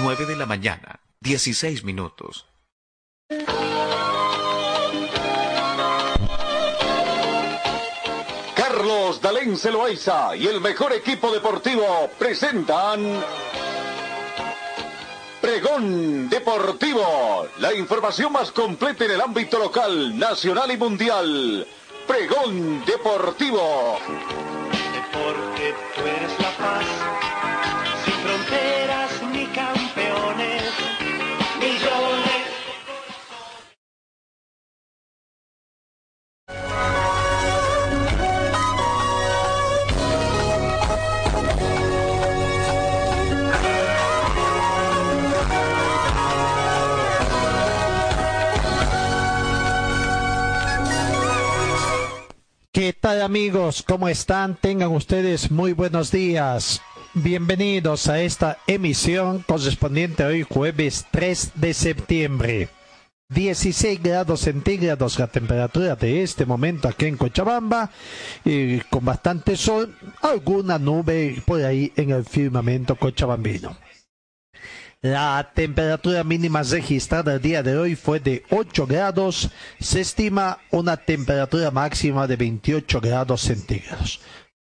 9 de la mañana, 16 minutos. Carlos Dalén Celoaiza y el mejor equipo deportivo presentan Pregón Deportivo, la información más completa en el ámbito local, nacional y mundial. Pregón Deportivo. ¿Qué tal amigos? ¿Cómo están? Tengan ustedes muy buenos días. Bienvenidos a esta emisión correspondiente hoy jueves 3 de septiembre. 16 grados centígrados la temperatura de este momento aquí en Cochabamba y con bastante sol, alguna nube por ahí en el firmamento cochabambino. La temperatura mínima registrada el día de hoy fue de 8 grados. Se estima una temperatura máxima de 28 grados centígrados.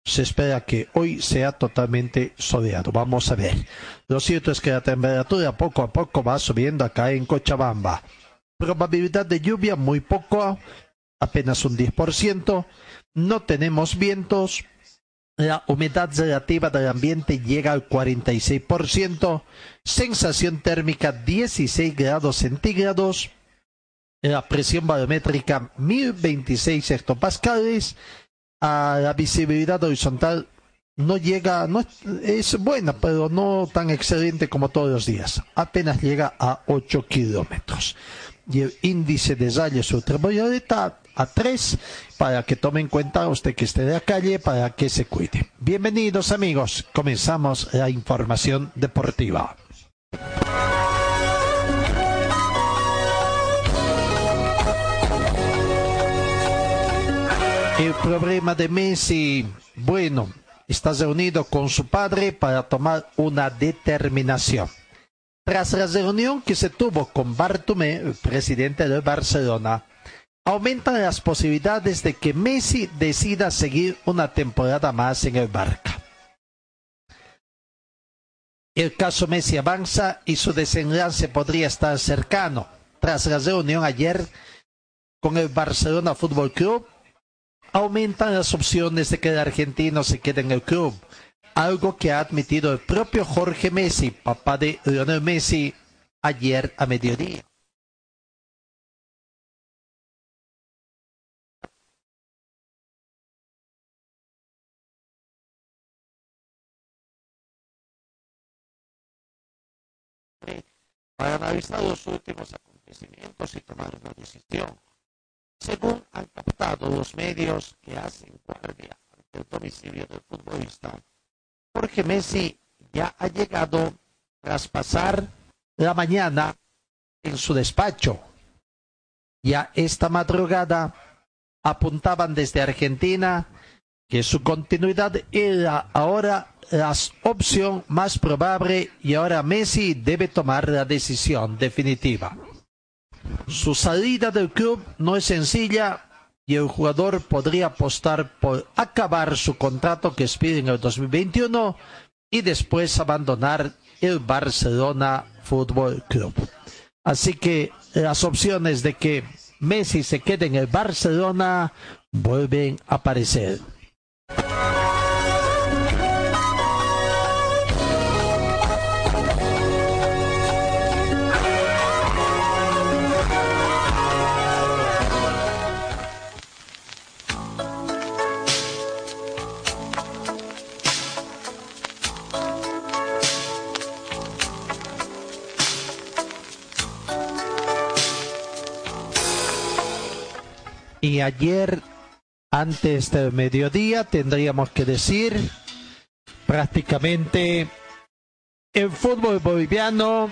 Se espera que hoy sea totalmente soleado. Vamos a ver. Lo cierto es que la temperatura poco a poco va subiendo acá en Cochabamba. Probabilidad de lluvia muy poco, apenas un 10%. No tenemos vientos. La humedad relativa del ambiente llega al 46%, sensación térmica 16 grados centígrados, la presión barométrica 1026 hectopascales, la visibilidad horizontal no llega, no es buena, pero no tan excelente como todos los días, apenas llega a 8 kilómetros. Y el índice de rayos ultravioleta a 3 para que tome en cuenta usted que esté de la calle para que se cuide. Bienvenidos amigos, comenzamos la información deportiva. El problema de Messi, bueno, está reunido con su padre para tomar una determinación. Tras la reunión que se tuvo con Bartomé, el presidente de Barcelona, aumentan las posibilidades de que Messi decida seguir una temporada más en el Barca. El caso Messi avanza y su desenlace podría estar cercano. Tras la reunión ayer con el Barcelona Fútbol Club, aumentan las opciones de que el argentino se quede en el club, algo que ha admitido el propio Jorge Messi, papá de Lionel Messi, ayer a mediodía. Para analizar los últimos acontecimientos y tomar una decisión. Según han captado los medios que hacen guardia ante el domicilio del futbolista, Jorge Messi ya ha llegado tras pasar la mañana en su despacho. Ya esta madrugada apuntaban desde Argentina que su continuidad era ahora la opción más probable y ahora Messi debe tomar la decisión definitiva. Su salida del club no es sencilla y el jugador podría apostar por acabar su contrato que expide en el 2021 y después abandonar el Barcelona Fútbol Club. Así que las opciones de que Messi se quede en el Barcelona vuelven a aparecer. Y ayer, antes del mediodía, tendríamos que decir prácticamente el fútbol boliviano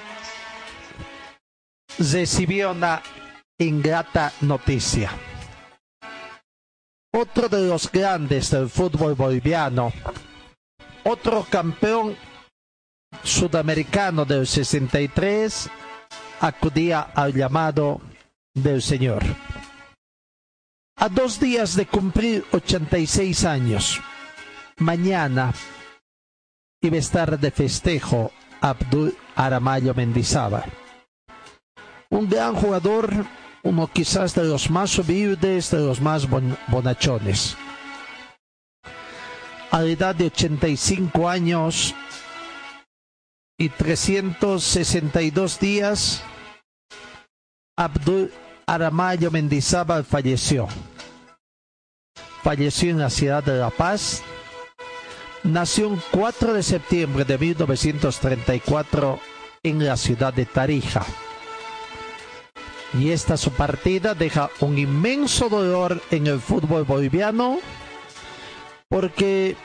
recibió una ingrata noticia. Otro de los grandes del fútbol boliviano, otro campeón sudamericano del 63 acudía al llamado del Señor. A dos días de cumplir 86 años, mañana iba a estar de festejo Abdul Aramayo Mendizábal. Un gran jugador, uno quizás de los más humildes, de los más bonachones. A la edad de 85 años y 362 días, Abdul Aramayo Mendizábal falleció. Falleció en la ciudad de La Paz. Nació el 4 de septiembre de 1934 en la ciudad de Tarija. Y esta su partida deja un inmenso dolor en el fútbol boliviano porque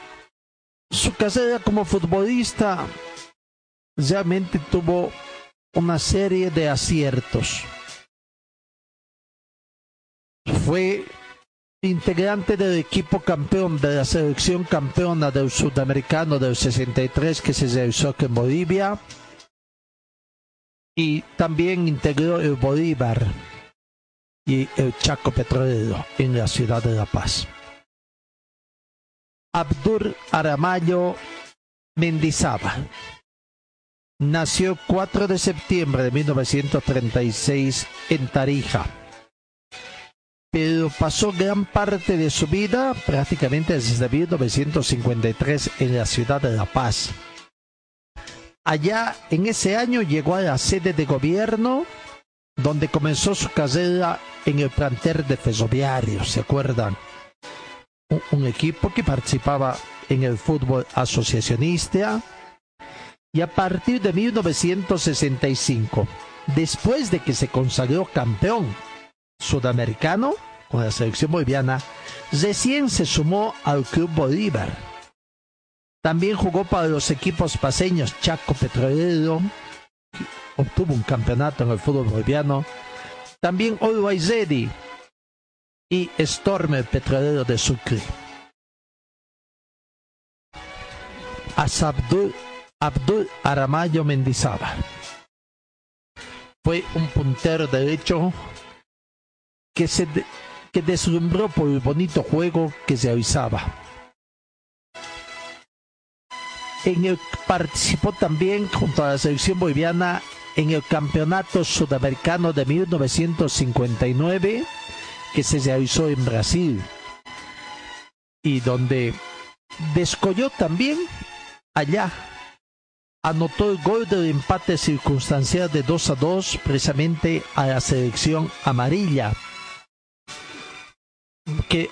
su carrera como futbolista realmente tuvo una serie de aciertos fue integrante del equipo campeón de la selección campeona del sudamericano del 63 que se realizó en Bolivia. Y también integró el Bolívar y el Chaco Petrolero en la ciudad de La Paz. Abdur Aramayo Mendizábal. Nació 4 de septiembre de 1936 en Tarija pero pasó gran parte de su vida, prácticamente desde 1953, en la ciudad de La Paz. Allá, en ese año, llegó a la sede de gobierno, donde comenzó su carrera en el planter de Ferroviario, ¿se acuerdan? Un, un equipo que participaba en el fútbol asociacionista. Y a partir de 1965, después de que se consagró campeón sudamericano con la selección boliviana, recién se sumó al Club Bolívar. También jugó para los equipos paseños Chaco Petrolero, obtuvo un campeonato en el fútbol boliviano. También Always Ready y Storm el Petrolero de Sucre. Asabdul Abdul Aramayo Mendizábal. Fue un puntero derecho que, se que deslumbró por el bonito juego que se avisaba. En el, participó también junto a la selección boliviana en el Campeonato Sudamericano de 1959 que se realizó en Brasil y donde descolló también allá. Anotó el gol del empate circunstancial de 2 a 2 precisamente a la selección amarilla que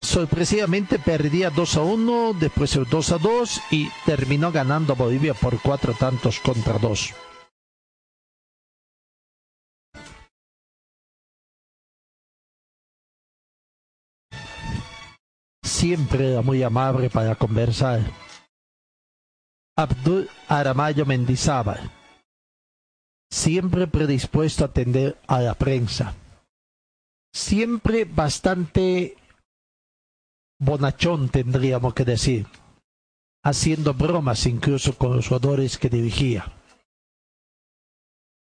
sorpresivamente perdía 2 a 1, después el 2 a 2 y terminó ganando Bolivia por cuatro tantos contra dos. Siempre era muy amable para conversar. Abdul Aramayo Mendizábal. Siempre predispuesto a atender a la prensa siempre bastante bonachón, tendríamos que decir, haciendo bromas incluso con los jugadores que dirigía.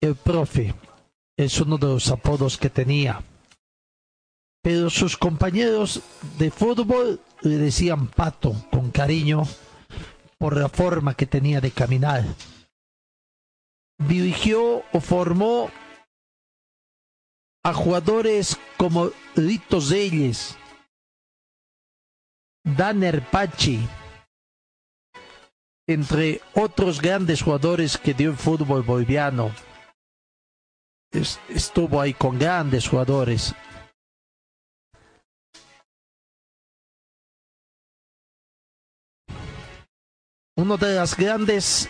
El profe es uno de los apodos que tenía, pero sus compañeros de fútbol le decían pato con cariño por la forma que tenía de caminar. Dirigió o formó a jugadores como Lito Zeyes, Danner Pachi, entre otros grandes jugadores que dio el fútbol boliviano. estuvo ahí con grandes jugadores. Una de las grandes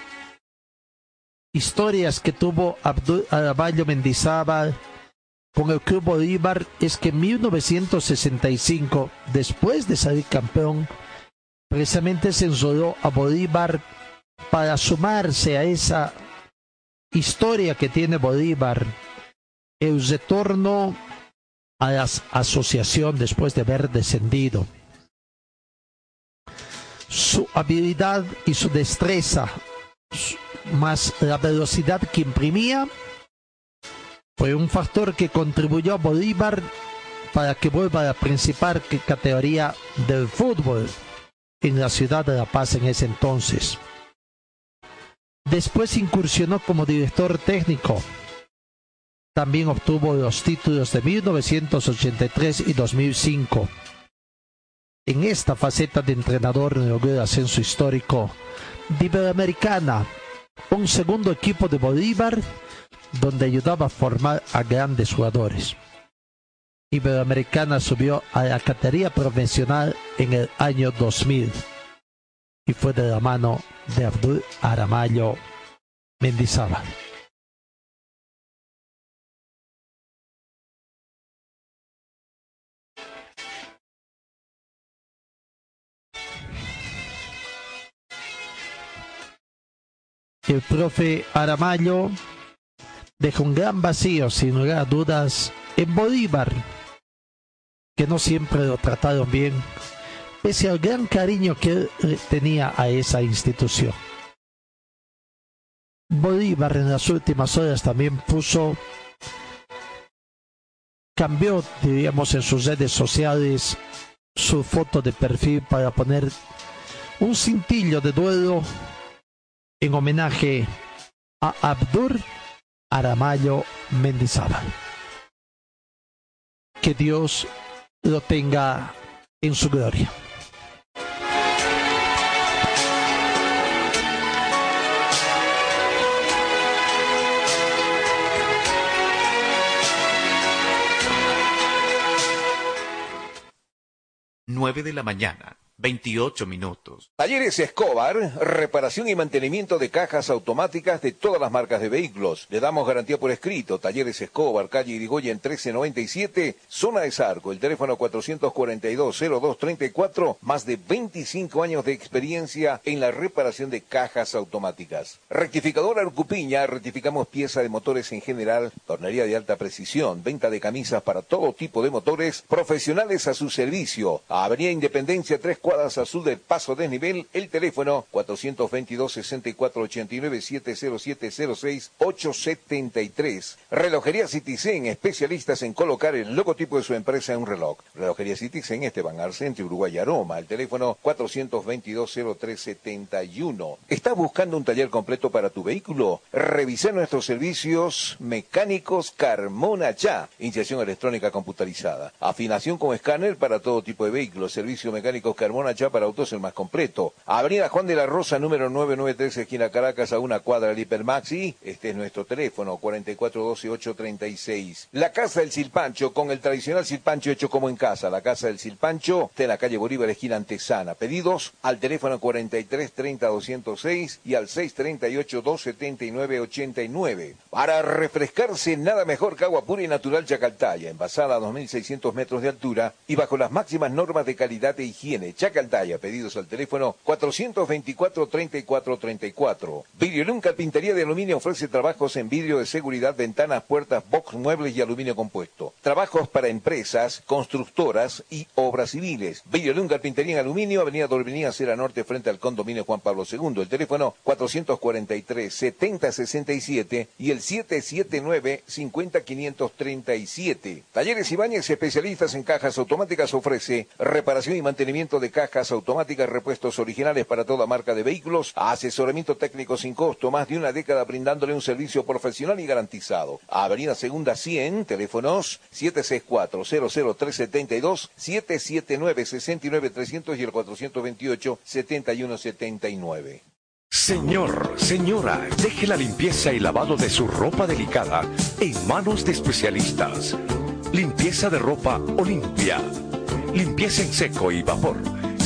historias que tuvo Abdul Araballo Mendizábal con el Club Bolívar es que en 1965, después de salir campeón, precisamente se ensoló a Bolívar para sumarse a esa historia que tiene Bolívar, el retorno a la asociación después de haber descendido. Su habilidad y su destreza más la velocidad que imprimía, fue un factor que contribuyó a Bolívar para que vuelva a la principal categoría del fútbol en la ciudad de La Paz en ese entonces. Después incursionó como director técnico. También obtuvo los títulos de 1983 y 2005. En esta faceta de entrenador logró el ascenso histórico de Iberoamericana, un segundo equipo de Bolívar, donde ayudaba a formar a grandes jugadores. Iberoamericana subió a la categoría profesional en el año 2000 y fue de la mano de Abdul Aramayo Mendizábal. El profe Aramayo dejó un gran vacío, sin lugar a dudas, en Bolívar, que no siempre lo trataron bien, pese al gran cariño que él tenía a esa institución. Bolívar en las últimas horas también puso, cambió, diríamos, en sus redes sociales su foto de perfil para poner un cintillo de duelo en homenaje a Abdur Aramayo Mendizábal. Que Dios lo tenga en su gloria. Nueve de la mañana 28 minutos. Talleres Escobar, reparación y mantenimiento de cajas automáticas de todas las marcas de vehículos. Le damos garantía por escrito. Talleres Escobar, calle Irigoyen 1397, zona de Sarco. El teléfono 442-0234, más de 25 años de experiencia en la reparación de cajas automáticas. Rectificador Arcupiña, rectificamos pieza de motores en general, tornería de alta precisión, venta de camisas para todo tipo de motores, profesionales a su servicio. Avenida Independencia 3 cuadras azul del paso desnivel, el teléfono 422-6489-70706-873. Relojería Citizen, especialistas en colocar el logotipo de su empresa en un reloj. Relojería Citizen, Esteban Arce, entre Uruguay Aroma, el teléfono 422-0371. ¿Estás buscando un taller completo para tu vehículo? Revisa nuestros servicios mecánicos Carmona Ya, inyección electrónica computarizada, afinación con escáner para todo tipo de vehículos, servicio mecánico Carmona Ya para autos el más completo. Avenida Juan de la Rosa, número 993, esquina Caracas, a una cuadra del Hipermaxi. Este es nuestro teléfono, 4412-836. La Casa del Silpancho, con el tradicional silpancho hecho como en casa. La Casa del Silpancho, está en la calle Bolívar, esquina Antesana. Pedidos al teléfono 43 30 206 y al 638 279 89. Para refrescarse, nada mejor que agua pura y natural Chacaltaya, envasada a 2.600 metros de altura y bajo las máximas normas de calidad e higiene. Chacaltaya, pedidos al teléfono 424-3434. Vidriolum Carpintería de Aluminio ofrece trabajos en vidrio de seguridad, ventanas, puertas, box, muebles y aluminio compuesto. Trabajos para empresas, constructoras y obras civiles. Vidriolum Carpintería en Aluminio, Avenida Dorminía, Sierra Norte, frente al condominio Juan Pablo II. El teléfono 443-7067 y el 779-50537. Talleres Ibáñez, especialistas en cajas automáticas, ofrece reparación y mantenimiento de cajas automáticas, repuestos originales para toda marca de vehículos, asesoramiento técnico sin costo, más de una década brindándole un servicio profesional y garantizado. Avenida Segunda 100, teléfonos 764-00372, 779-69300 y el 428-7179. Señor, señora, deje la limpieza y lavado de su ropa delicada en manos de especialistas. Limpieza de ropa Olimpia. Limpieza en seco y vapor.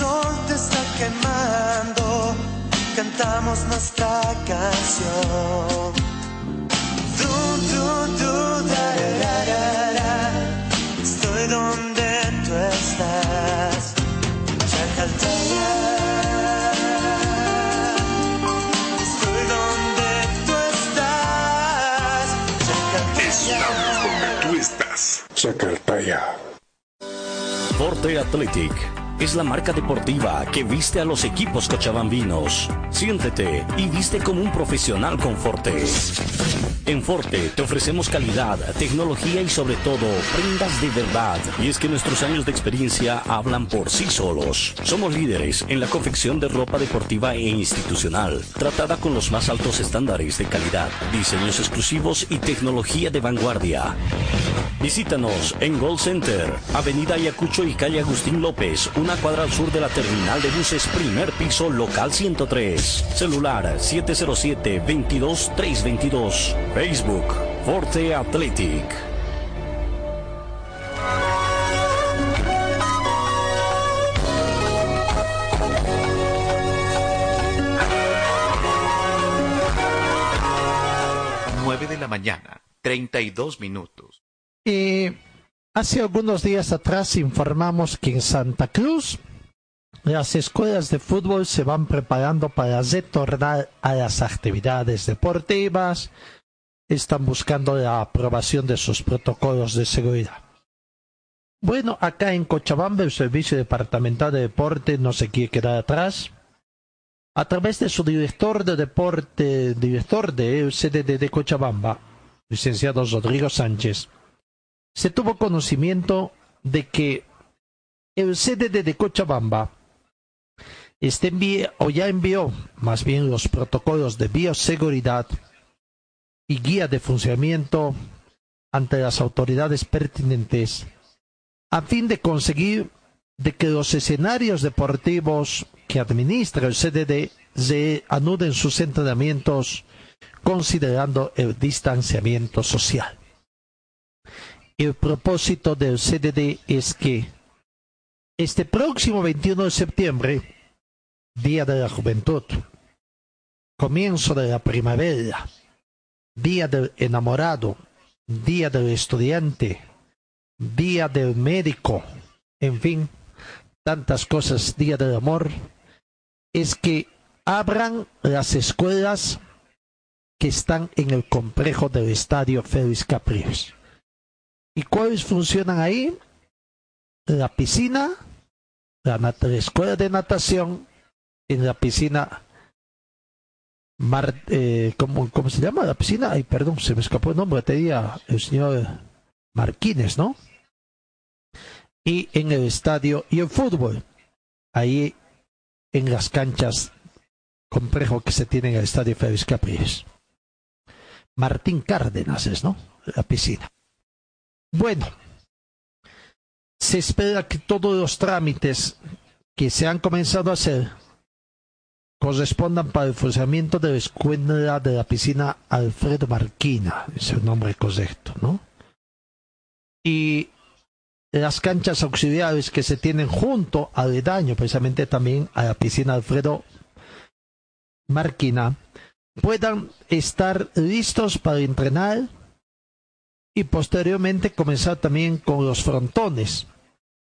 Sol te está quemando, cantamos nuestra canción. Du, du, du, da, da, da, da, Estoy donde tú estás. Chacaltaya. Estoy donde tú estás. Chacaltaya. Estamos donde tú estás. Chacartaya. Forte Athletic es la marca deportiva que viste a los equipos cochabambinos. Siéntete y viste como un profesional con Forte. En Forte te ofrecemos calidad, tecnología y sobre todo prendas de verdad. Y es que nuestros años de experiencia hablan por sí solos. Somos líderes en la confección de ropa deportiva e institucional, tratada con los más altos estándares de calidad, diseños exclusivos y tecnología de vanguardia. Visítanos en Gold Center, Avenida Ayacucho y calle Agustín López, una cuadra al sur de la terminal de buses, primer piso, local 103. Celular 707-22-322. Facebook, Forte Athletic. Nueve de la mañana, 32 minutos. Y hace algunos días atrás informamos que en Santa Cruz las escuelas de fútbol se van preparando para retornar a las actividades deportivas, están buscando la aprobación de sus protocolos de seguridad. Bueno, acá en Cochabamba el Servicio Departamental de Deporte no se quiere quedar atrás. A través de su director de deporte, director de CDD de Cochabamba, licenciado Rodrigo Sánchez, se tuvo conocimiento de que el CDD de Cochabamba este envíe, o ya envió más bien los protocolos de bioseguridad y guía de funcionamiento ante las autoridades pertinentes a fin de conseguir de que los escenarios deportivos que administra el CDD se anuden sus entrenamientos considerando el distanciamiento social. El propósito del CDD es que este próximo 21 de septiembre, Día de la Juventud, comienzo de la primavera, Día del enamorado, Día del estudiante, Día del médico, en fin, tantas cosas, Día del amor, es que abran las escuelas que están en el complejo del estadio Félix Capriles. ¿Y cuáles funcionan ahí? La piscina, la, escuela de natación, en la piscina Mar, eh, ¿cómo, ¿cómo se llama la piscina? Ay, perdón, se me escapó el nombre, tenía el señor Marquines, ¿no? Y en el estadio y el fútbol, ahí en las canchas complejo que se tiene en el estadio Félix Capriles. Martín Cárdenas es, ¿no? La piscina. Bueno, se espera que todos los trámites que se han comenzado a hacer correspondan para el funcionamiento de la escuela de la piscina Alfredo Marquina, es el nombre correcto, ¿no? Y las canchas auxiliares que se tienen junto al daño, precisamente también a la piscina Alfredo Marquina, puedan estar listos para entrenar y posteriormente comenzar también con los frontones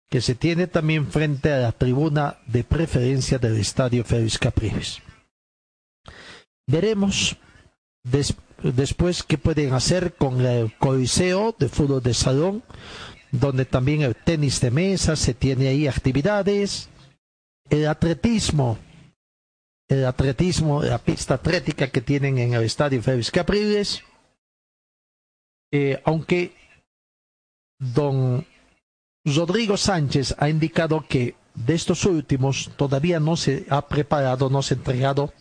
que se tiene también frente a la tribuna de preferencia del estadio Félix Capriles. Veremos des- después qué pueden hacer con el coliseo de fútbol de salón, donde también el tenis de mesa se tiene ahí actividades, el atletismo, el atletismo, la pista atlética que tienen en el estadio Félix Capriles, eh, aunque don Rodrigo Sánchez ha indicado que de estos últimos todavía no se ha preparado, no se ha entregado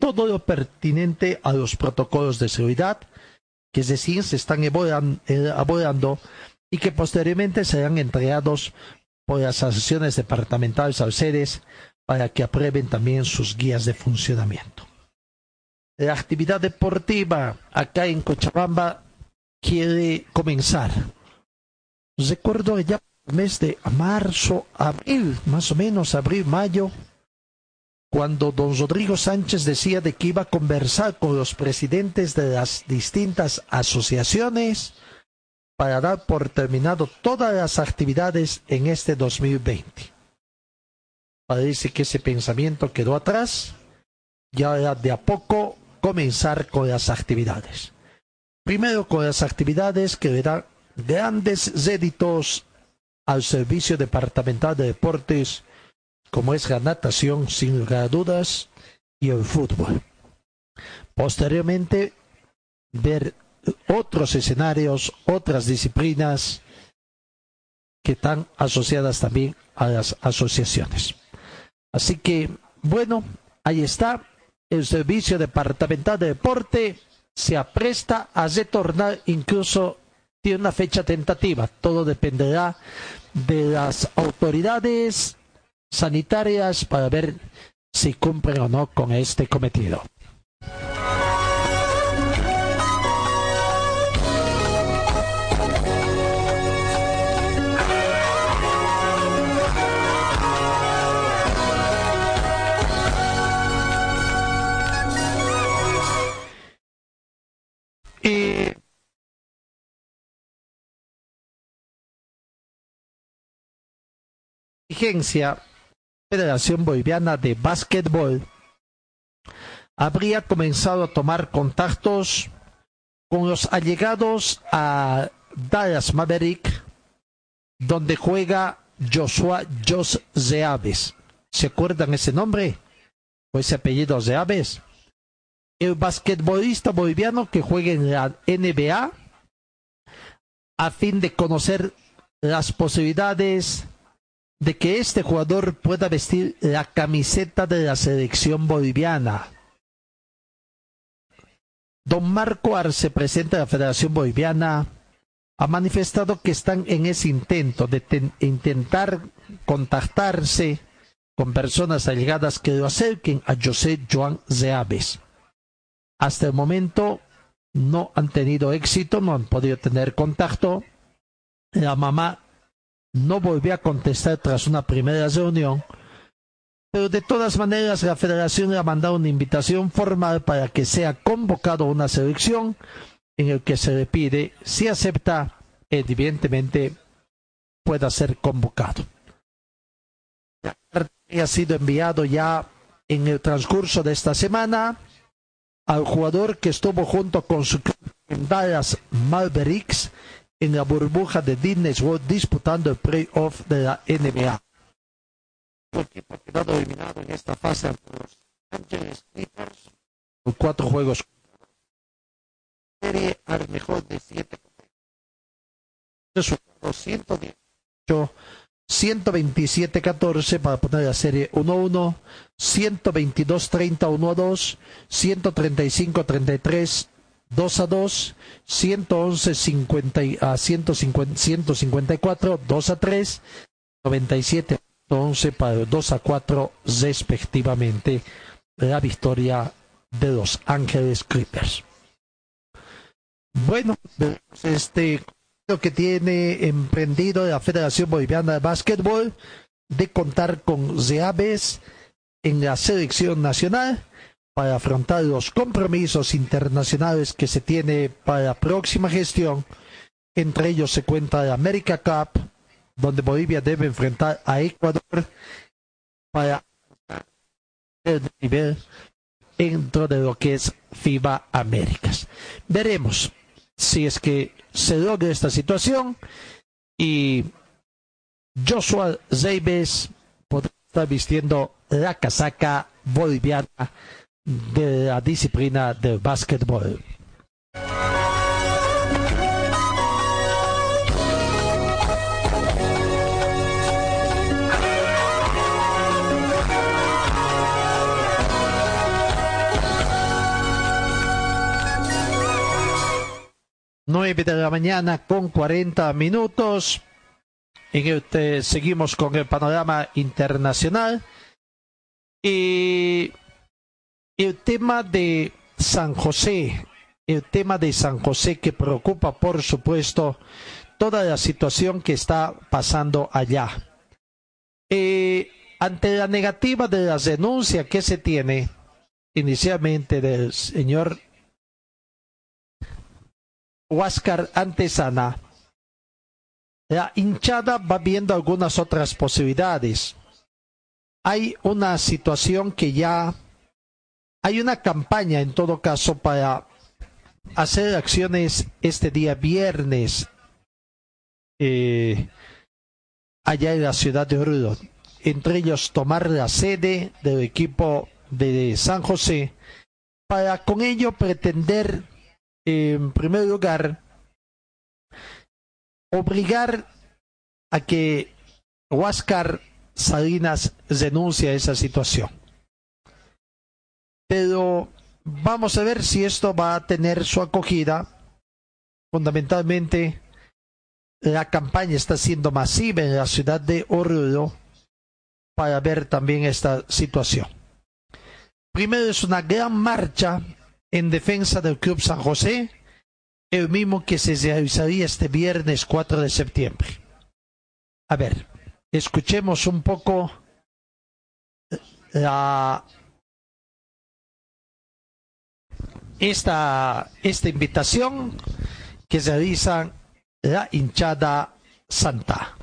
todo lo pertinente a los protocolos de seguridad, que es decir, se están elaboran- elaborando y que posteriormente serán entregados por las asociaciones departamentales al sedes para que aprueben también sus guías de funcionamiento. La actividad deportiva acá en Cochabamba quiere comenzar. Recuerdo ya el mes de marzo, abril, más o menos, abril, mayo, cuando don Rodrigo Sánchez decía de que iba a conversar con los presidentes de las distintas asociaciones para dar por terminado todas las actividades en este 2020. Parece que ese pensamiento quedó atrás y ahora de a poco comenzar con las actividades. Primero con las actividades que le dan grandes réditos al Servicio Departamental de Deportes como es la natación sin lugar a dudas y el fútbol. Posteriormente, ver otros escenarios, otras disciplinas que están asociadas también a las asociaciones. Así que, bueno, ahí está. El Servicio Departamental de Deporte se apresta a retornar, incluso tiene una fecha tentativa. Todo dependerá de las autoridades sanitarias para ver si cumplen o no con este cometido. Federación Boliviana de Básquetbol habría comenzado a tomar contactos con los allegados a Dallas Maverick, donde juega Joshua Jos Zeaves. ¿Se acuerdan ese nombre? ¿O ese apellido Zeaves? El basquetbolista boliviano que juega en la NBA a fin de conocer las posibilidades de que este jugador pueda vestir la camiseta de la selección boliviana. Don Marco Arce, presidente de la Federación Boliviana, ha manifestado que están en ese intento de intentar contactarse con personas allegadas que lo acerquen a José Joan Zeaves. Hasta el momento no han tenido éxito, no han podido tener contacto. La mamá no volvió a contestar tras una primera reunión, pero de todas maneras la federación le ha mandado una invitación formal para que sea convocado a una selección en el que se le pide, si acepta, evidentemente pueda ser convocado. Ha sido enviado ya en el transcurso de esta semana al jugador que estuvo junto con su club en Dallas Mavericks en la burbuja de Disney World disputando el playoff de la NBA. El equipo ha quedado eliminado en esta fase ante los Angeles Clippers con cuatro juegos. Serie al mejor de siete. Resultado 118. 127-14 para poner la serie 1-1, 122-30 1-2, 135-33 2 a 2, 111 50, a 150, 154, 2 a 3, 97 11 para 2 a 4 respectivamente la victoria de los Ángeles Clippers. Bueno, este lo que tiene emprendido la Federación Boliviana de Básquetbol de contar con Zeaves en la selección nacional para afrontar los compromisos internacionales que se tiene para la próxima gestión. Entre ellos se cuenta la America Cup, donde Bolivia debe enfrentar a Ecuador para el nivel dentro de lo que es FIBA Américas. Veremos si es que se logra esta situación y Joshua Zeibes podrá estar vistiendo la casaca boliviana de la disciplina del básquetbol. Nueve de la mañana con cuarenta minutos. En este seguimos con el panorama internacional. Y el tema de San José, el tema de San José que preocupa, por supuesto, toda la situación que está pasando allá. Eh, ante la negativa de las denuncias que se tiene inicialmente del señor Huáscar Antesana, la hinchada va viendo algunas otras posibilidades. Hay una situación que ya hay una campaña en todo caso para hacer acciones este día viernes eh, allá en la ciudad de Oruro. Entre ellos tomar la sede del equipo de San José para con ello pretender en primer lugar obligar a que Huáscar Salinas denuncie esa situación. Pero vamos a ver si esto va a tener su acogida. Fundamentalmente, la campaña está siendo masiva en la ciudad de Oruro para ver también esta situación. Primero es una gran marcha en defensa del Club San José, el mismo que se realizaría este viernes 4 de septiembre. A ver, escuchemos un poco la esta, esta invitación que se realiza la hinchada santa.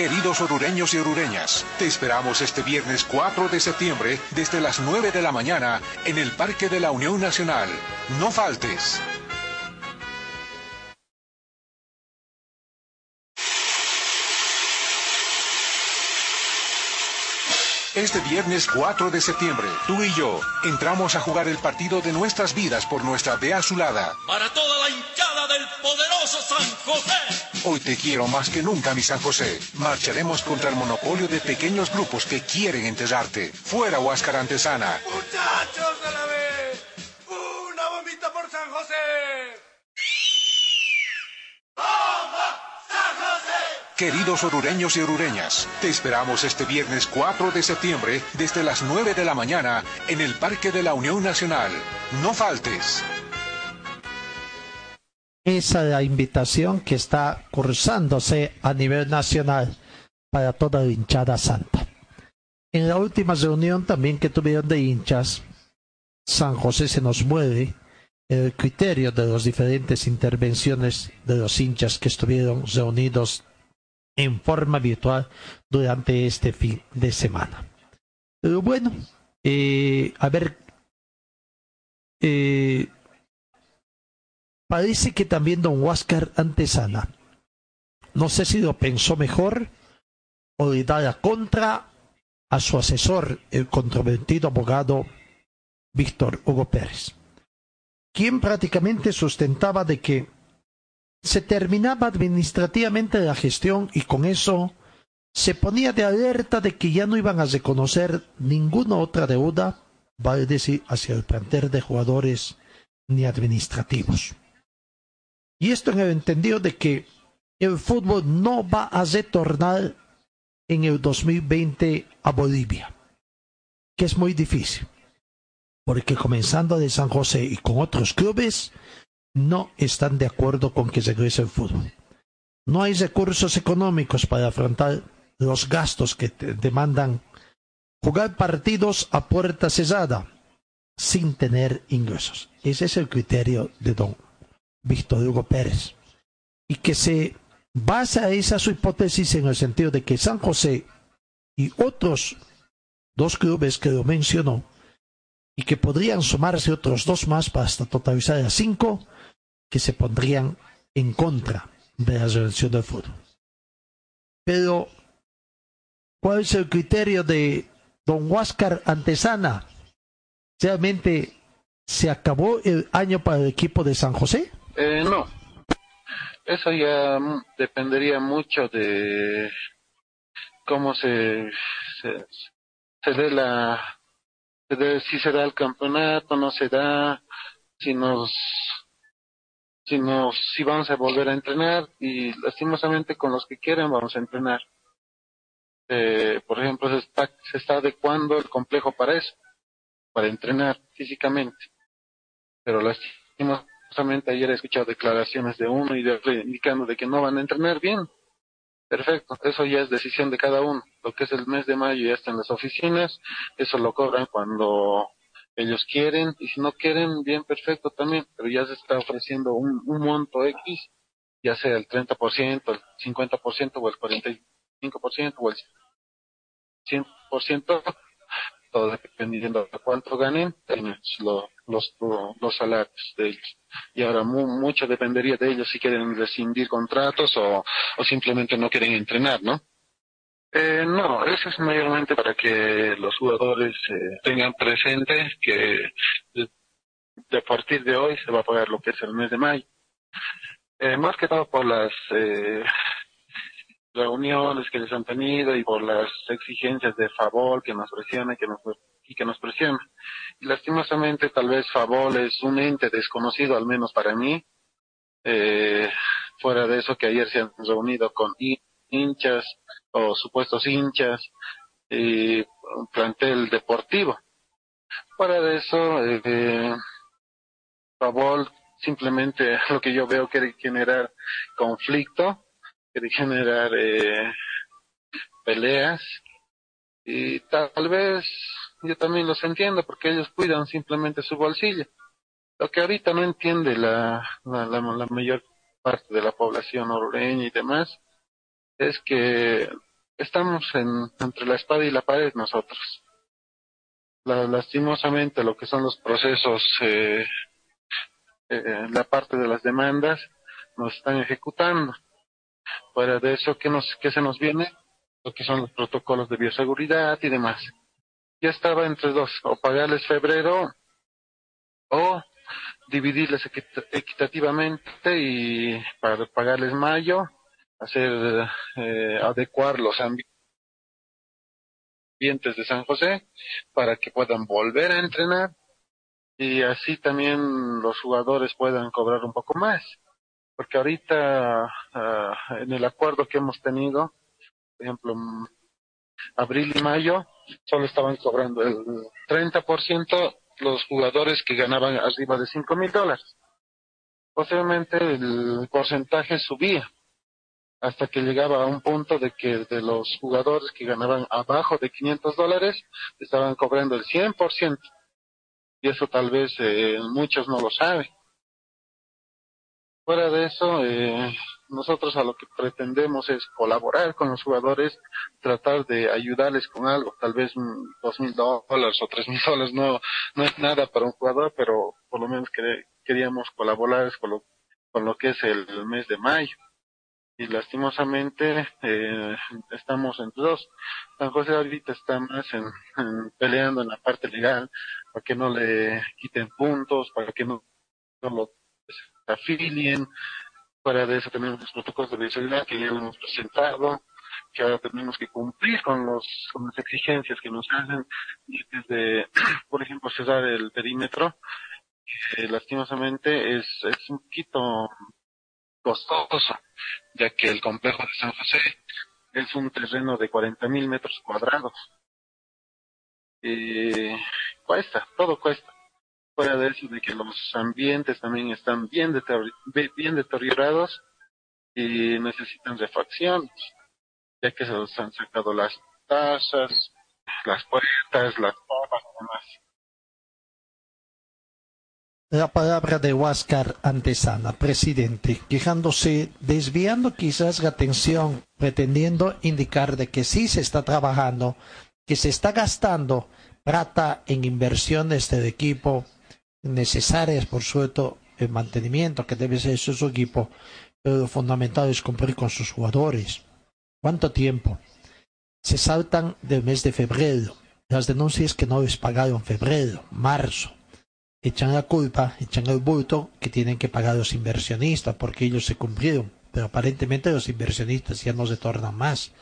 Queridos orureños y orureñas, te esperamos este viernes 4 de septiembre desde las 9 de la mañana en el Parque de la Unión Nacional. No faltes. Este viernes 4 de septiembre, tú y yo entramos a jugar el partido de nuestras vidas por nuestra B azulada. Para toda la hinchada del poderoso San José. Hoy te quiero más que nunca, mi San José. Marcharemos contra el monopolio de pequeños grupos que quieren enterrarte. Fuera, Huáscar Antesana. Muchachos de la B, una bombita por San José. Queridos orureños y orureñas, te esperamos este viernes 4 de septiembre desde las 9 de la mañana en el Parque de la Unión Nacional. No faltes. Esa es la invitación que está cursándose a nivel nacional para toda hinchada santa. En la última reunión también que tuvieron de hinchas, San José se nos mueve el criterio de las diferentes intervenciones de los hinchas que estuvieron reunidos en forma virtual durante este fin de semana. Pero bueno, eh, a ver, eh, parece que también don Huáscar Antesana, no sé si lo pensó mejor o le da la contra a su asesor, el controvertido abogado Víctor Hugo Pérez, quien prácticamente sustentaba de que se terminaba administrativamente la gestión y con eso se ponía de alerta de que ya no iban a reconocer ninguna otra deuda, vale decir, hacia el plantel de jugadores ni administrativos. Y esto en el entendido de que el fútbol no va a retornar en el 2020 a Bolivia, que es muy difícil, porque comenzando de San José y con otros clubes, no están de acuerdo con que regrese el fútbol. No hay recursos económicos para afrontar los gastos que demandan jugar partidos a puerta cerrada sin tener ingresos. Ese es el criterio de don Víctor Hugo Pérez. Y que se basa esa su hipótesis en el sentido de que San José y otros dos clubes que lo mencionó y que podrían sumarse otros dos más para hasta totalizar a cinco, que se pondrían en contra de la relación del fútbol. Pero, ¿cuál es el criterio de don Huáscar Antesana? ¿Realmente se acabó el año para el equipo de San José? Eh, no. Eso ya dependería mucho de cómo se, se, se dé la, si se da el campeonato, no se da, si nos sino si vamos a volver a entrenar y lastimosamente con los que quieren vamos a entrenar. Eh, por ejemplo, se está, se está adecuando el complejo para eso, para entrenar físicamente. Pero lastimosamente ayer he escuchado declaraciones de uno y de otro indicando de que no van a entrenar bien. Perfecto, eso ya es decisión de cada uno. Lo que es el mes de mayo ya está en las oficinas, eso lo cobran cuando ellos quieren y si no quieren, bien perfecto también, pero ya se está ofreciendo un, monto X, ya sea el 30%, el 50% o el 45% o el 100%, todo dependiendo de cuánto ganen, los, los, salarios de ellos. Y ahora mucho dependería de ellos si quieren rescindir contratos o simplemente no quieren entrenar, ¿no? Eh, no, eso es mayormente para que los jugadores eh, tengan presente que de, a partir de hoy se va a pagar lo que es el mes de mayo. Eh, más que todo por las eh, reuniones que les han tenido y por las exigencias de favor que nos presiona que nos, y que nos presiona. Y lastimosamente tal vez Favol es un ente desconocido, al menos para mí. Eh, fuera de eso que ayer se han reunido con hinchas o supuestos hinchas y un plantel deportivo. De eso, eh, Pavol simplemente lo que yo veo quiere generar conflicto, quiere generar eh, peleas y tal vez yo también los entiendo porque ellos cuidan simplemente su bolsillo. Lo que ahorita no entiende la, la, la, la mayor parte de la población orureña y demás es que estamos en, entre la espada y la pared nosotros. La, lastimosamente lo que son los procesos, eh, eh, la parte de las demandas, nos están ejecutando. Fuera de eso, ¿qué, nos, qué se nos viene? Lo que son los protocolos de bioseguridad y demás. Ya estaba entre dos, o pagarles febrero o dividirles equitativamente y para pagarles mayo hacer eh, adecuar los ambientes de San José para que puedan volver a entrenar y así también los jugadores puedan cobrar un poco más. Porque ahorita uh, en el acuerdo que hemos tenido, por ejemplo, abril y mayo, solo estaban cobrando el 30% los jugadores que ganaban arriba de 5 mil dólares. Posiblemente el porcentaje subía hasta que llegaba a un punto de que de los jugadores que ganaban abajo de 500 dólares estaban cobrando el 100%. Y eso tal vez eh, muchos no lo saben. Fuera de eso, eh, nosotros a lo que pretendemos es colaborar con los jugadores, tratar de ayudarles con algo, tal vez dos mil dólares o tres mil dólares no, no es nada para un jugador, pero por lo menos queríamos colaborar con lo, con lo que es el mes de mayo y lastimosamente eh, estamos entre dos. San José ahorita está más en, peleando en la parte legal para que no le quiten puntos, para que no, lo afilien. De eso tenemos los protocolos de bioseguridad que ya hemos presentado, que ahora tenemos que cumplir con los con las exigencias que nos hacen desde, por ejemplo, cerrar el perímetro. Eh, lastimosamente es, es un poquito costoso, ya que el complejo de San José es un terreno de 40 mil metros cuadrados. Y cuesta, todo cuesta. Fuera de eso, de que los ambientes también están bien, deteriorados y necesitan refacciones, ya que se los han sacado las tazas, las puertas, las papas y demás. La palabra de Huáscar Antesana, presidente, quejándose, desviando quizás la atención, pretendiendo indicar de que sí se está trabajando, que se está gastando plata en inversiones del equipo necesarias, por supuesto, el mantenimiento que debe ser su equipo, pero lo fundamental es cumplir con sus jugadores. ¿Cuánto tiempo? Se saltan del mes de febrero, las denuncias que no les pagaron febrero, marzo, echan la culpa, echan el bulto que tienen que pagar los inversionistas porque ellos se cumplieron, pero aparentemente los inversionistas ya no se tornan más.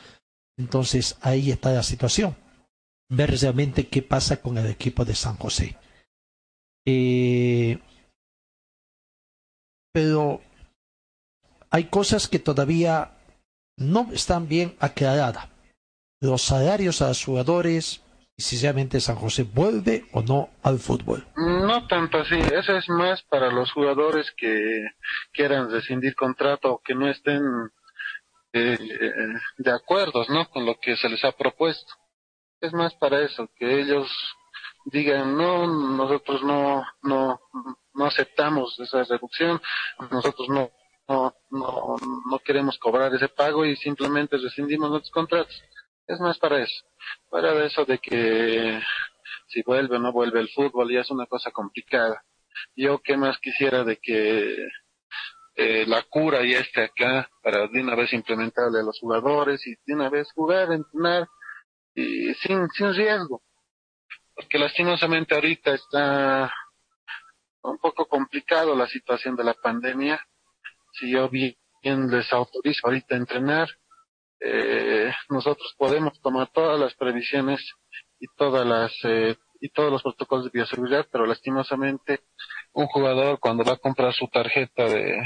Entonces ahí está la situación. Ver realmente qué pasa con el equipo de San José. Eh, pero hay cosas que todavía no están bien aclaradas. Los salarios a los jugadores, y sinceramente San José vuelve o no al fútbol. No tanto así, eso es más para los jugadores que quieran rescindir contrato o que no estén eh, de acuerdo ¿no? con lo que se les ha propuesto. Es más para eso, que ellos digan, no, nosotros no, no, no aceptamos esa reducción, nosotros no, no, no, no queremos cobrar ese pago y simplemente rescindimos nuestros contratos. Es más para eso, para eso de que si vuelve o no vuelve el fútbol ya es una cosa complicada. Yo qué más quisiera de que eh, la cura ya esté acá para de una vez implementarle a los jugadores y de una vez jugar, entrenar y sin, sin riesgo. Porque lastimosamente ahorita está un poco complicado la situación de la pandemia. Si yo bien les autorizo ahorita a entrenar, eh, nosotros podemos tomar todas las previsiones y todas las eh, y todos los protocolos de bioseguridad, pero lastimosamente un jugador cuando va a comprar su tarjeta de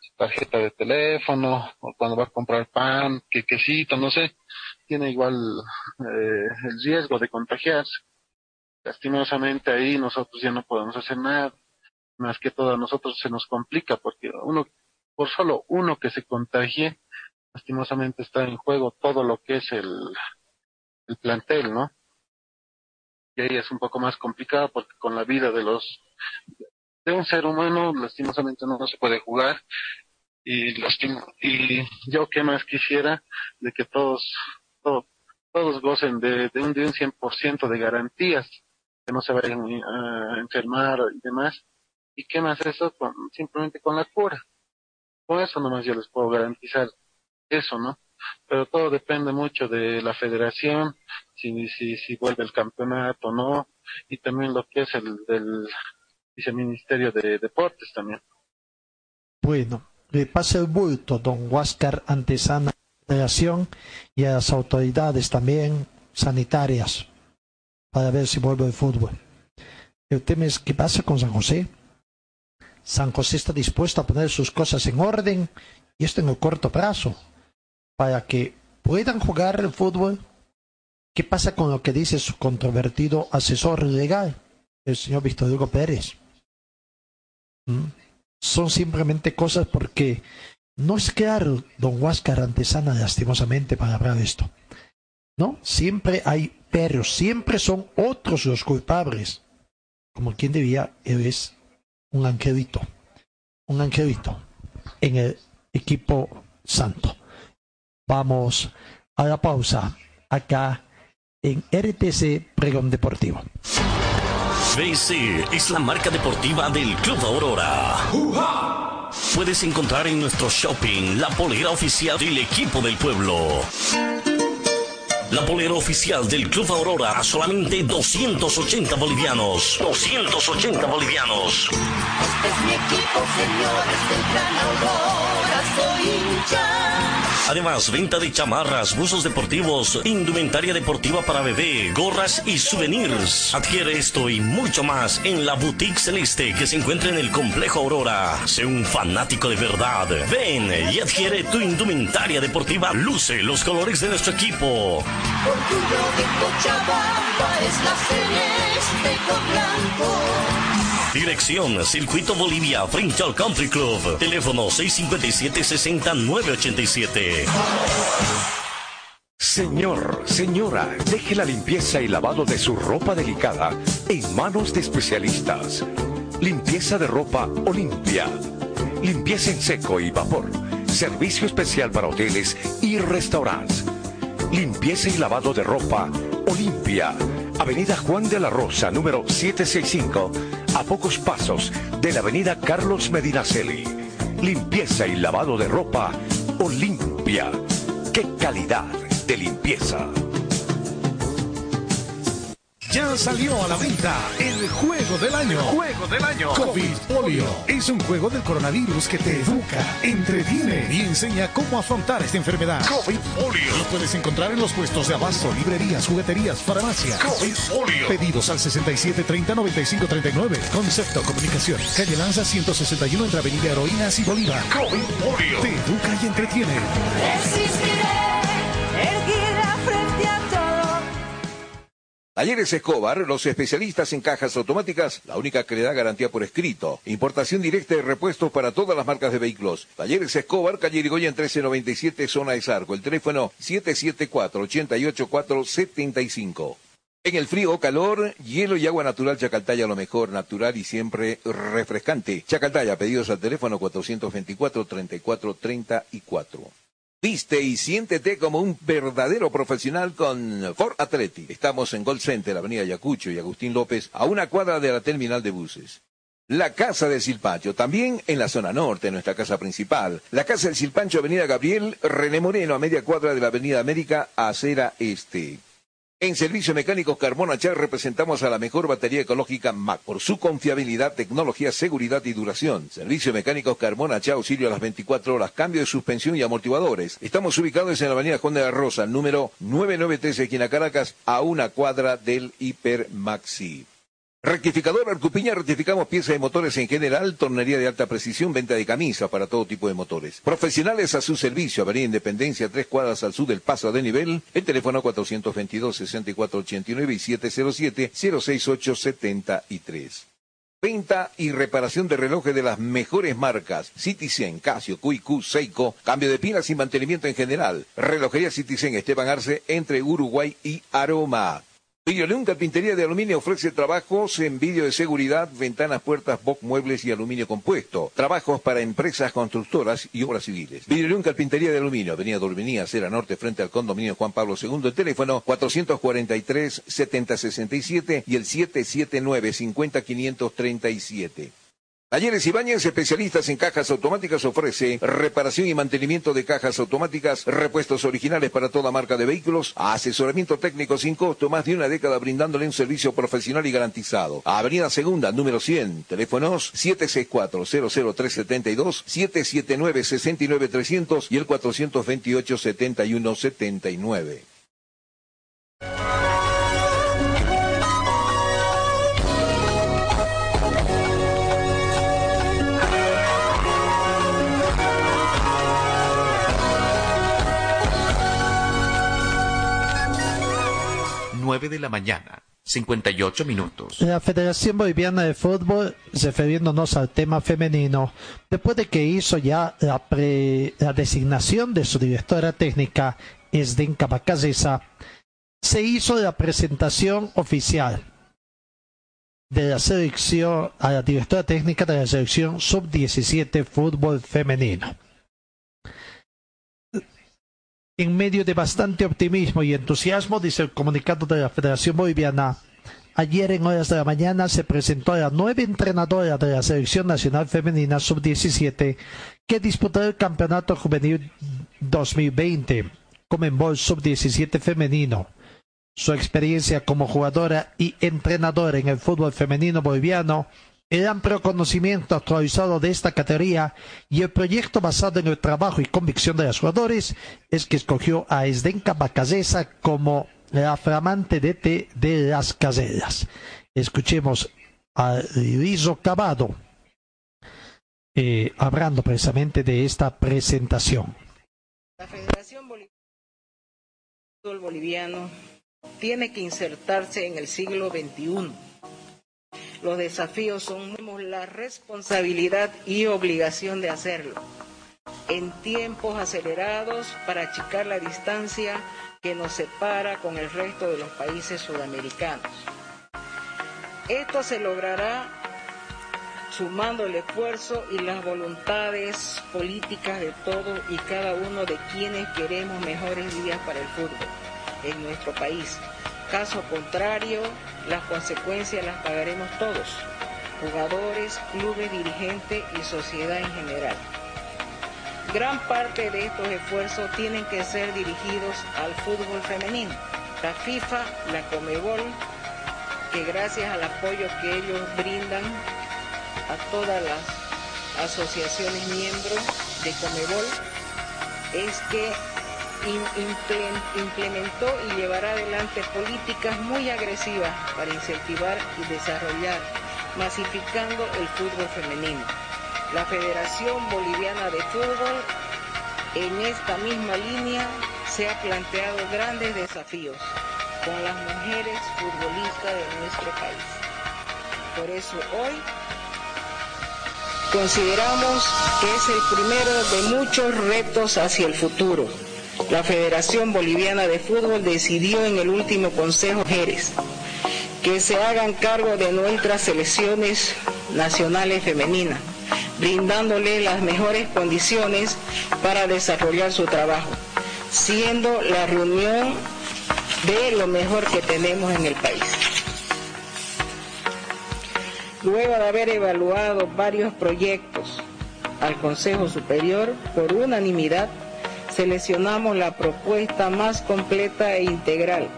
su tarjeta de teléfono o cuando va a comprar pan, que quesito, no sé, tiene igual eh, el riesgo de contagiarse. Lastimosamente ahí nosotros ya no podemos hacer nada, más que todo a nosotros se nos complica porque uno por solo uno que se contagie lastimosamente está en juego todo lo que es el, el plantel, ¿no? Y ahí es un poco más complicado porque con la vida de los de un ser humano lastimosamente no, se puede jugar. Y y yo que más quisiera de que todos todos gocen de, de un de un 100% de garantías que no se vayan a enfermar y demás. Y qué más eso simplemente con la cura. Con eso nomás yo les puedo garantizar eso, ¿no? Pero todo depende mucho de la federación, si, si, si vuelve el campeonato o no, y también lo que es el del viceministerio de deportes también. Bueno, le pasa el bulto, don Huáscar Antesana, Federación y a las autoridades también sanitarias para ver si vuelve el fútbol. El tema es qué pasa con San José. San José está dispuesto a poner sus cosas en orden y esto en el corto plazo para que puedan jugar el fútbol. ¿Qué pasa con lo que dice su controvertido asesor legal, el señor Víctor Hugo Pérez? ¿Mm? Son simplemente cosas porque no es claro, don Huáscar Antesana, lastimosamente, para hablar de esto. ¿No? Siempre hay pero siempre son otros los culpables. Como quien debía, él es un angelito, un angelito en el equipo santo. Vamos a la pausa acá en RTC Pregón Deportivo. BC es la marca deportiva del Club Aurora. Puedes encontrar en nuestro shopping la polera oficial del equipo del pueblo. La polera oficial del Club Aurora a solamente 280 bolivianos. 280 bolivianos. Este es mi equipo, señores del Gran Aurora, soy hincha. Además, venta de chamarras, buzos deportivos, indumentaria deportiva para bebé, gorras y souvenirs. Adquiere esto y mucho más en la Boutique Celeste que se encuentra en el Complejo Aurora. Sé un fanático de verdad. Ven y adquiere tu indumentaria deportiva. Luce los colores de nuestro equipo. Orgullo de Cochabamba es la celeste con blanco. Dirección Circuito Bolivia frente Country Club. Teléfono 657-60-987. Señor, señora, deje la limpieza y lavado de su ropa delicada en manos de especialistas. Limpieza de ropa Olimpia. Limpieza en seco y vapor. Servicio especial para hoteles y restaurantes. Limpieza y lavado de ropa Olimpia. Avenida Juan de la Rosa, número 765 a pocos pasos de la avenida Carlos Medinaceli. Limpieza y lavado de ropa Olimpia. ¡Qué calidad de limpieza! Ya salió a la venta el juego del año. Juego del año. COVID Polio. Es un juego del coronavirus que te educa, entretiene y enseña cómo afrontar esta enfermedad. COVID Polio. Lo puedes encontrar en los puestos de abasto, librerías, jugueterías, farmacias. COVID Polio. Pedidos al 67 30 95 39. Concepto Comunicación. Calle Lanza 161 entre Avenida Heroínas y Bolívar. COVID Polio. Te educa y entretiene. Talleres Escobar, los especialistas en cajas automáticas, la única que le da garantía por escrito. Importación directa de repuestos para todas las marcas de vehículos. Talleres Escobar, calle Irigoyen 1397, zona de Sarco. El teléfono 774-88475. En el frío o calor, hielo y agua natural Chacaltaya, lo mejor, natural y siempre refrescante. Chacaltaya, pedidos al teléfono 424-3434. Viste y siéntete como un verdadero profesional con Ford Athletic. Estamos en Gold Center, Avenida Yacucho y Agustín López, a una cuadra de la terminal de buses. La Casa del Silpancho, también en la zona norte, nuestra casa principal. La Casa del Silpancho, Avenida Gabriel, René Moreno, a media cuadra de la Avenida América, acera este. En Servicio Mecánicos Carmona Char representamos a la mejor batería ecológica MAC por su confiabilidad, tecnología, seguridad y duración. Servicio Mecánicos Carmona Char, auxilio a las 24 horas, cambio de suspensión y amortiguadores. Estamos ubicados en la avenida Juan de la Rosa, número 993, esquina Caracas, a una cuadra del Hiper Maxi. Rectificador Arcupiña, rectificamos piezas de motores en general, tornería de alta precisión, venta de camisas para todo tipo de motores. Profesionales a su servicio, Avenida Independencia, tres cuadras al sur del paso de nivel, el teléfono 422-6489 y 707-06873. Venta y reparación de relojes de las mejores marcas. Citizen, Casio, QQ, Seiko. Cambio de pilas y mantenimiento en general. Relojería Citizen Esteban Arce entre Uruguay y Aroma. Videoleón Carpintería de Aluminio ofrece trabajos en vídeo de seguridad, ventanas, puertas, box, muebles y aluminio compuesto. Trabajos para empresas constructoras y obras civiles. Videoleón Carpintería de Aluminio, Avenida Dorminía, Acera Norte, frente al condominio Juan Pablo II. El teléfono 443-7067 y el 779-50537. Talleres Ibáñez, especialistas en cajas automáticas, ofrece reparación y mantenimiento de cajas automáticas, repuestos originales para toda marca de vehículos, asesoramiento técnico sin costo, más de una década brindándole un servicio profesional y garantizado. Avenida Segunda, número 100, teléfonos 764-00372, 779-69300 y el 428-7179. Nueve de la mañana, 58 minutos. La Federación Boliviana de Fútbol, refiriéndonos al tema femenino, después de que hizo ya la, pre- la designación de su directora técnica, Esdenka Bacallesa, se hizo la presentación oficial de la selección a la directora técnica de la selección sub-17 fútbol femenino. En medio de bastante optimismo y entusiasmo, dice el comunicado de la Federación Boliviana, ayer en horas de la mañana se presentó a la nueva entrenadora de la Selección Nacional Femenina Sub-17 que disputará el Campeonato Juvenil 2020 Comenbol Sub-17 Femenino. Su experiencia como jugadora y entrenadora en el fútbol femenino boliviano, el amplio conocimiento actualizado de esta categoría y el proyecto basado en el trabajo y convicción de los jugadores es que escogió a Esdenka Bacallesa como la flamante DT de las caseras. Escuchemos a Lizo Cavado eh, hablando precisamente de esta presentación. La Federación Boliviano tiene que insertarse en el siglo XXI. Los desafíos son la responsabilidad y obligación de hacerlo en tiempos acelerados para achicar la distancia que nos separa con el resto de los países sudamericanos. Esto se logrará sumando el esfuerzo y las voluntades políticas de todos y cada uno de quienes queremos mejores días para el fútbol en nuestro país. Caso contrario, las consecuencias las pagaremos todos, jugadores, clubes, dirigentes y sociedad en general. Gran parte de estos esfuerzos tienen que ser dirigidos al fútbol femenino. La FIFA, la Comebol que gracias al apoyo que ellos brindan a todas las asociaciones miembros de Comebol, es que implementó y llevará adelante políticas muy agresivas para incentivar y desarrollar, masificando el fútbol femenino. La Federación Boliviana de Fútbol en esta misma línea se ha planteado grandes desafíos con las mujeres futbolistas de nuestro país. Por eso hoy consideramos que es el primero de muchos retos hacia el futuro. La Federación Boliviana de Fútbol decidió en el último Consejo Jerez que se hagan cargo de nuestras selecciones nacionales femeninas, brindándole las mejores condiciones para desarrollar su trabajo, siendo la reunión de lo mejor que tenemos en el país. Luego de haber evaluado varios proyectos al Consejo Superior por unanimidad, seleccionamos la propuesta más completa e integral.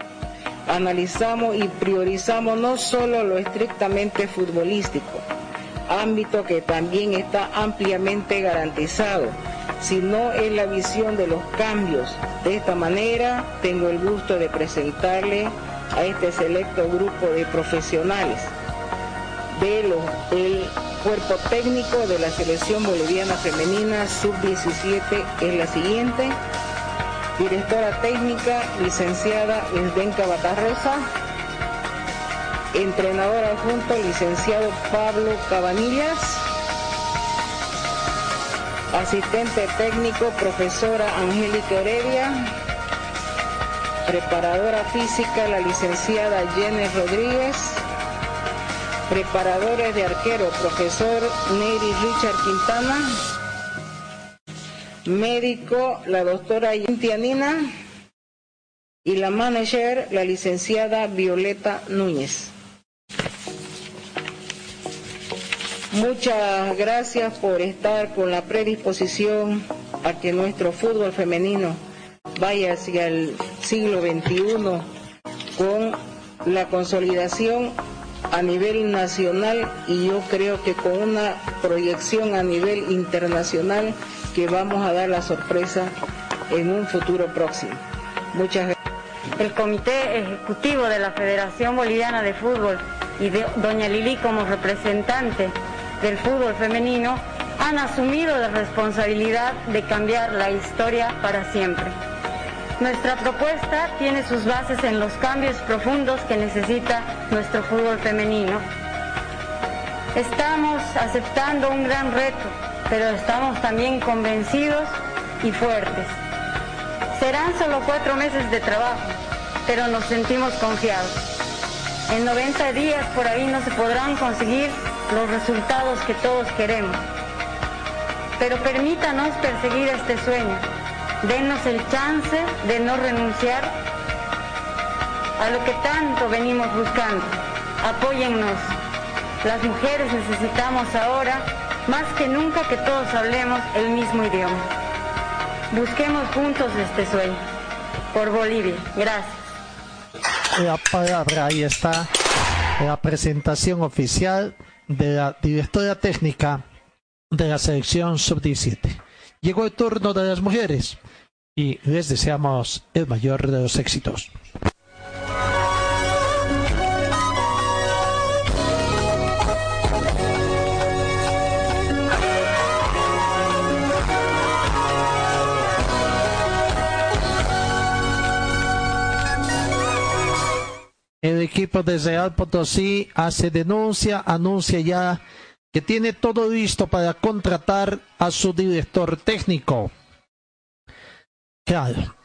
Analizamos y priorizamos no solo lo estrictamente futbolístico, ámbito que también está ampliamente garantizado, sino en la visión de los cambios. De esta manera tengo el gusto de presentarle a este selecto grupo de profesionales del cuerpo técnico de la selección boliviana femenina sub-17 es la siguiente. Directora técnica, licenciada Esdenka Batarrosa. Entrenador adjunto, licenciado Pablo Cabanillas asistente técnico, profesora Angélica Heredia, preparadora física, la licenciada Jenny Rodríguez, preparadores de arquero, profesor Neri Richard Quintana, médico, la doctora Yintianina, y la manager, la licenciada Violeta Núñez. Muchas gracias por estar con la predisposición a que nuestro fútbol femenino vaya hacia el siglo XXI con la consolidación a nivel nacional y yo creo que con una proyección a nivel internacional que vamos a dar la sorpresa en un futuro próximo. Muchas gracias. El Comité Ejecutivo de la Federación Boliviana de Fútbol y de doña Lili como representante del fútbol femenino han asumido la responsabilidad de cambiar la historia para siempre. Nuestra propuesta tiene sus bases en los cambios profundos que necesita nuestro fútbol femenino. Estamos aceptando un gran reto, pero estamos también convencidos y fuertes. Serán solo cuatro meses de trabajo, pero nos sentimos confiados. En 90 días por ahí no se podrán conseguir los resultados que todos queremos. Pero permítanos perseguir este sueño. Denos el chance de no renunciar a lo que tanto venimos buscando. Apóyennos. Las mujeres necesitamos ahora, más que nunca, que todos hablemos el mismo idioma. Busquemos juntos este sueño. Por Bolivia. Gracias. La palabra ahí está. La presentación oficial de la directora técnica de la selección sub-17. Llegó el turno de las mujeres y les deseamos el mayor de los éxitos. El equipo de Real Potosí hace denuncia, anuncia ya que tiene todo listo para contratar a su director técnico. Claro,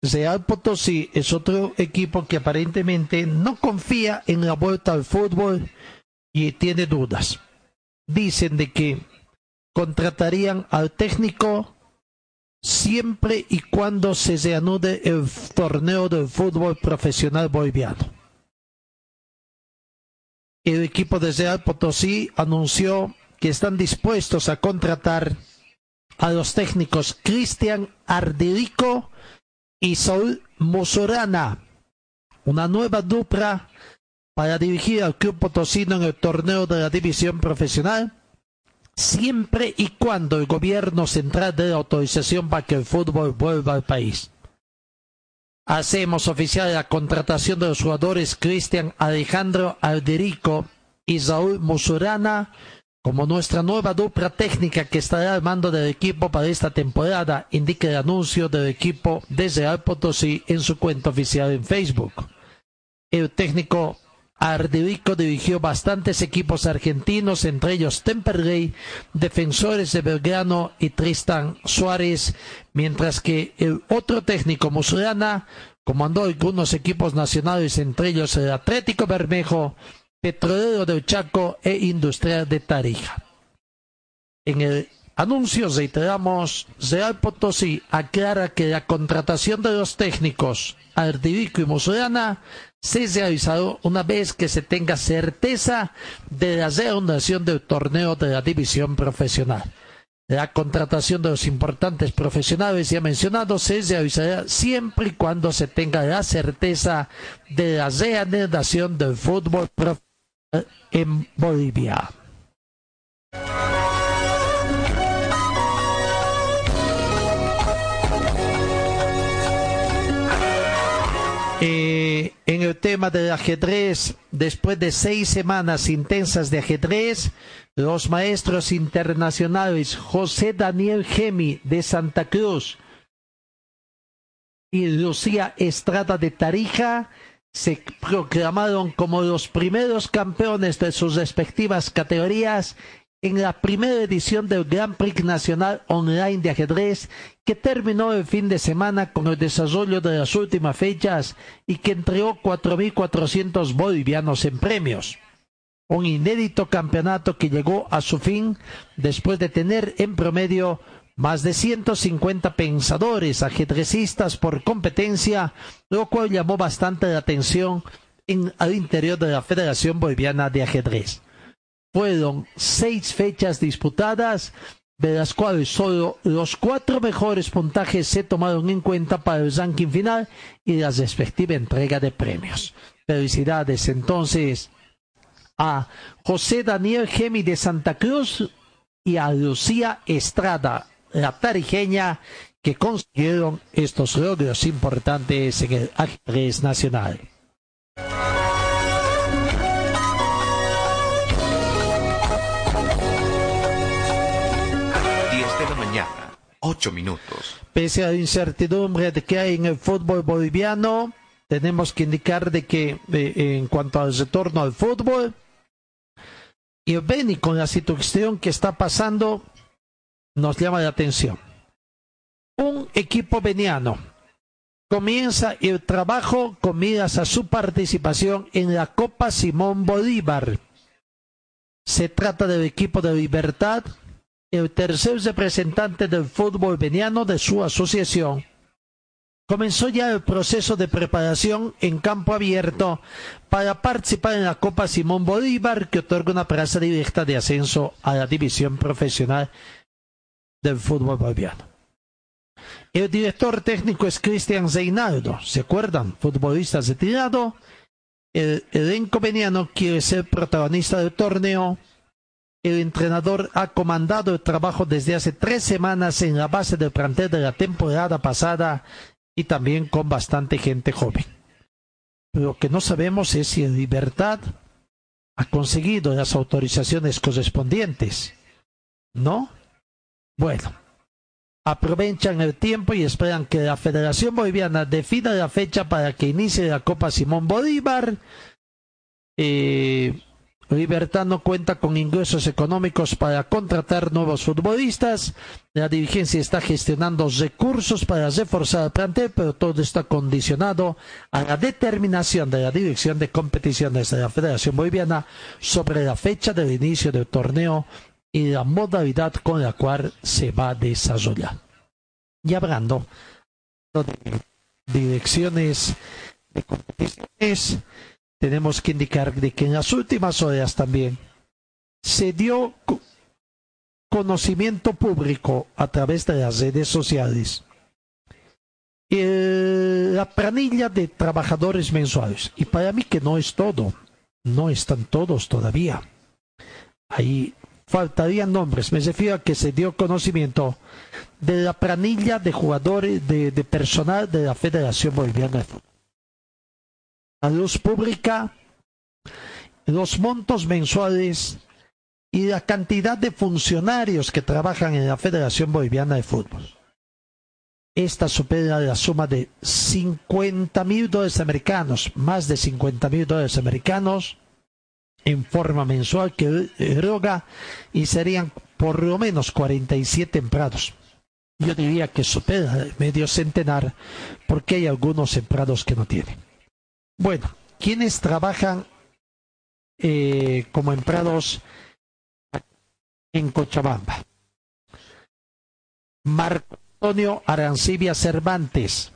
Real Potosí es otro equipo que aparentemente no confía en la vuelta al fútbol y tiene dudas. Dicen de que contratarían al técnico siempre y cuando se reanude el torneo del fútbol profesional boliviano. El equipo de Real Potosí anunció que están dispuestos a contratar a los técnicos Cristian Ardirico y Saúl Mosorana, una nueva dupla para dirigir al club potosino en el torneo de la división profesional, siempre y cuando el gobierno central dé autorización para que el fútbol vuelva al país. Hacemos oficial la contratación de los jugadores Cristian Alejandro Alderico y Saúl Musurana como nuestra nueva dupla técnica que estará al mando del equipo para esta temporada, indica el anuncio del equipo desde Al Potosí en su cuenta oficial en Facebook. El técnico Arderico dirigió bastantes equipos argentinos, entre ellos Temperley, Defensores de Belgrano y Tristan Suárez, mientras que el otro técnico Musurana comandó algunos equipos nacionales, entre ellos el Atlético Bermejo, Petrolero del Chaco e Industrial de Tarija. En el anuncio reiteramos, Real Potosí aclara que la contratación de los técnicos Ardirico y Musurana se realizará una vez que se tenga certeza de la reanudación del torneo de la división profesional. La contratación de los importantes profesionales ya mencionados se realizará siempre y cuando se tenga la certeza de la reanudación del fútbol profesional en Bolivia. Eh, en el tema del ajedrez, después de seis semanas intensas de ajedrez, los maestros internacionales José Daniel Gemi de Santa Cruz y Lucía Estrada de Tarija se proclamaron como los primeros campeones de sus respectivas categorías en la primera edición del Grand Prix Nacional Online de Ajedrez que terminó el fin de semana con el desarrollo de las últimas fechas y que entregó 4.400 bolivianos en premios. Un inédito campeonato que llegó a su fin después de tener en promedio más de 150 pensadores ajedrecistas por competencia, lo cual llamó bastante la atención en, al interior de la Federación Boliviana de Ajedrez. Fueron seis fechas disputadas, de las cuales solo los cuatro mejores puntajes se tomaron en cuenta para el ranking final y la respectiva entrega de premios. Felicidades entonces a José Daniel Gemi de Santa Cruz y a Lucía Estrada la tarijeña que consiguieron estos logros importantes en el ajedrez nacional. 8 minutos. Pese a la incertidumbre de que hay en el fútbol boliviano, tenemos que indicar de que eh, en cuanto al retorno al fútbol, y Beni con la situación que está pasando, nos llama la atención. Un equipo veniano comienza el trabajo con miras a su participación en la Copa Simón Bolívar. Se trata del equipo de Libertad, el tercer representante del fútbol veniano de su asociación. Comenzó ya el proceso de preparación en campo abierto para participar en la Copa Simón Bolívar que otorga una plaza directa de ascenso a la división profesional del fútbol boliviano. El director técnico es Cristian Reinaldo, ¿se acuerdan? Futbolista retirado. El elenco veniano quiere ser protagonista del torneo. El entrenador ha comandado el trabajo desde hace tres semanas en la base del plantel de la temporada pasada y también con bastante gente joven. Lo que no sabemos es si Libertad ha conseguido las autorizaciones correspondientes. ¿No? Bueno, aprovechan el tiempo y esperan que la Federación Boliviana defina la fecha para que inicie la Copa Simón Bolívar. Eh, Libertad no cuenta con ingresos económicos para contratar nuevos futbolistas. La dirigencia está gestionando recursos para reforzar el plantel, pero todo está condicionado a la determinación de la Dirección de Competiciones de la Federación Boliviana sobre la fecha del inicio del torneo y la modalidad con la cual se va a desarrollar. Y hablando de direcciones de competiciones, tenemos que indicar de que en las últimas horas también se dio conocimiento público a través de las redes sociales la planilla de trabajadores mensuales. Y para mí que no es todo. no están todos todavía. Ahí faltarían nombres. Me refiero a que se dio conocimiento de la planilla de jugadores, de, de personal de la Federación Boliviana de Fútbol. La luz pública, los montos mensuales y la cantidad de funcionarios que trabajan en la Federación Boliviana de Fútbol. Esta supera la suma de 50 mil dólares americanos, más de 50 mil dólares americanos, en forma mensual que eroga y serían por lo menos 47 empleados. Yo diría que supera medio centenar porque hay algunos empleados que no tienen. Bueno, quienes trabajan eh, como empleados en Cochabamba? Marco Antonio Arancibia Cervantes,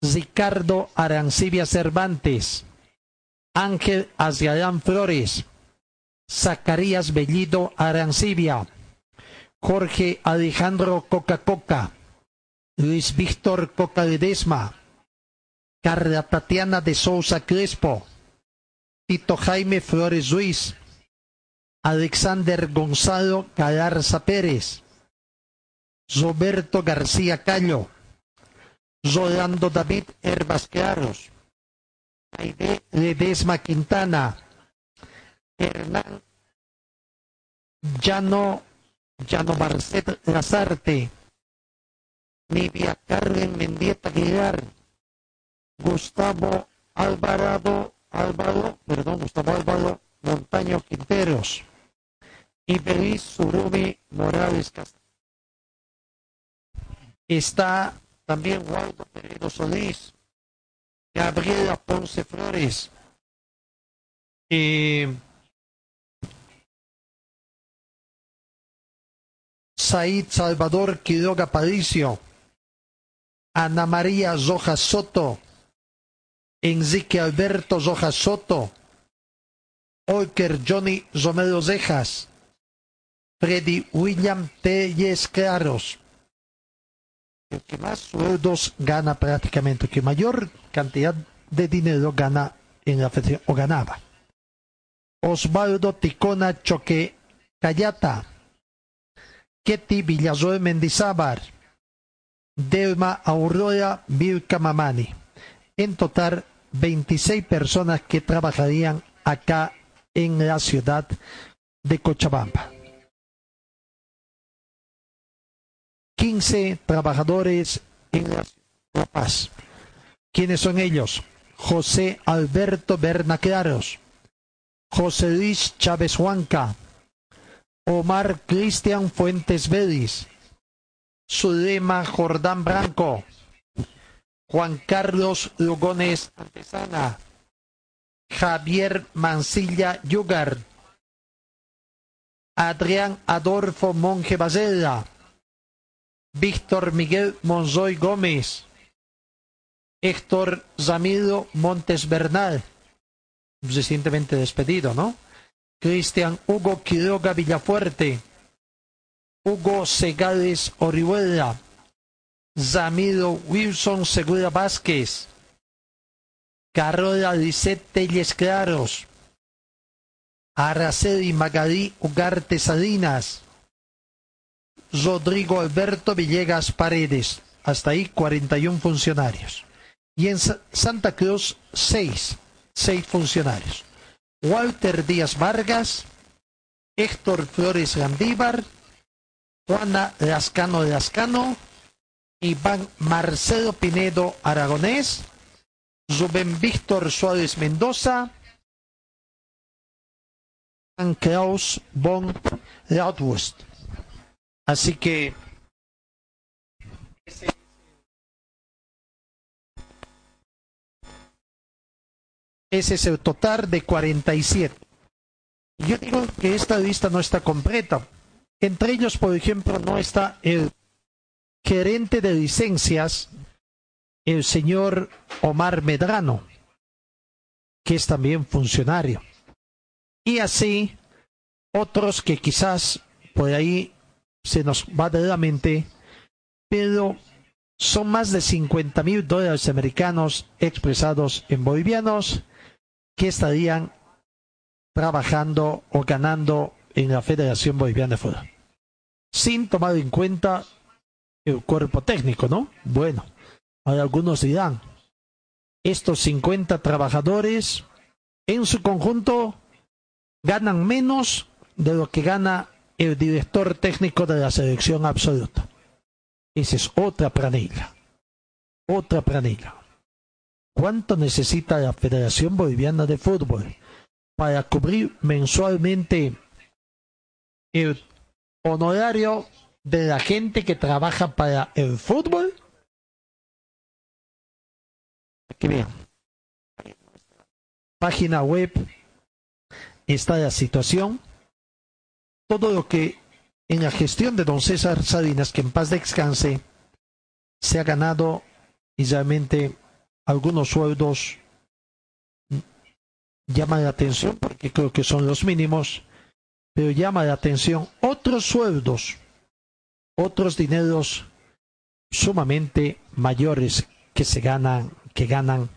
Ricardo Arancibia Cervantes, Ángel Azgalán Flores, Zacarías Bellido Arancibia, Jorge Alejandro Coca Coca, Luis Víctor Coca Ledesma, Carla Tatiana de Sousa Crespo, Tito Jaime Flores Ruiz, Alexander Gonzalo Galarza Pérez, Roberto García Callo, Rolando David Herbas Claros, Aide Ledesma Quintana, Hernán Llano, Llano Barcet Lazarte, Nivia Carmen Mendieta Aguilar, Gustavo Alvarado, Álvaro, perdón, Gustavo Álvaro Montaño Quinteros y Belis Surumi Morales Castillo. Está también Waldo Peredo Solís, Gabriela Ponce Flores, eh, Said Salvador Quiroga Paricio, Ana María Rojas Soto, Enrique Alberto Rojas Soto, Olker Johnny Romero Cejas, Freddy William Telles Claros. El que más sueldos gana prácticamente, el que mayor cantidad de dinero gana en la federación o ganaba. Osvaldo Ticona Choque Cayata, Ketty Villazoe Mendizábar, Delma Aurora Vilca Mamani. En total, 26 personas que trabajarían acá en la ciudad de Cochabamba. 15 trabajadores en La Paz. ¿Quiénes son ellos? José Alberto Bernaclaros, José Luis Chávez Huanca, Omar Cristian Fuentes Vélez, Zulema Jordán Branco, Juan Carlos Lugones Antesana, Javier Mancilla Yugar, Adrián Adolfo Monje Basela, Víctor Miguel Monzoy Gómez, Héctor Zamido Montes Bernal, recientemente despedido, ¿no? Cristian Hugo Quiroga Villafuerte, Hugo Segales Orihuela, Zamido Wilson Segura Vázquez, Carola Lisette Telles Claros, Araceli Magalí Ugarte Salinas, Rodrigo Alberto Villegas Paredes. Hasta ahí 41 funcionarios. Y en Sa- Santa Cruz 6, 6 funcionarios. Walter Díaz Vargas, Héctor Flores Gandívar, Juana Lascano Lascano, Iván Marcelo Pinedo Aragonés, Rubén Víctor Suárez Mendoza, Klaus von Lautwurst. Así que ese es el total de 47. Yo digo que esta lista no está completa. Entre ellos, por ejemplo, no está el gerente de licencias, el señor Omar Medrano, que es también funcionario. Y así otros que quizás por ahí se nos va de la mente, pero son más de 50 mil dólares americanos expresados en bolivianos que estarían trabajando o ganando en la Federación Boliviana de Fútbol. Sin tomar en cuenta el cuerpo técnico, ¿no? Bueno, hay algunos dirán, estos 50 trabajadores en su conjunto ganan menos de lo que gana el director técnico de la selección absoluta. Esa es otra planilla. Otra planilla. ¿Cuánto necesita la Federación Boliviana de Fútbol para cubrir mensualmente el honorario de la gente que trabaja para el fútbol? Aquí bien. Página web está la situación. Todo lo que en la gestión de don César Salinas, que en paz descanse, se ha ganado y realmente algunos sueldos llaman la atención porque creo que son los mínimos, pero llama la atención otros sueldos, otros dineros sumamente mayores que se ganan, que ganan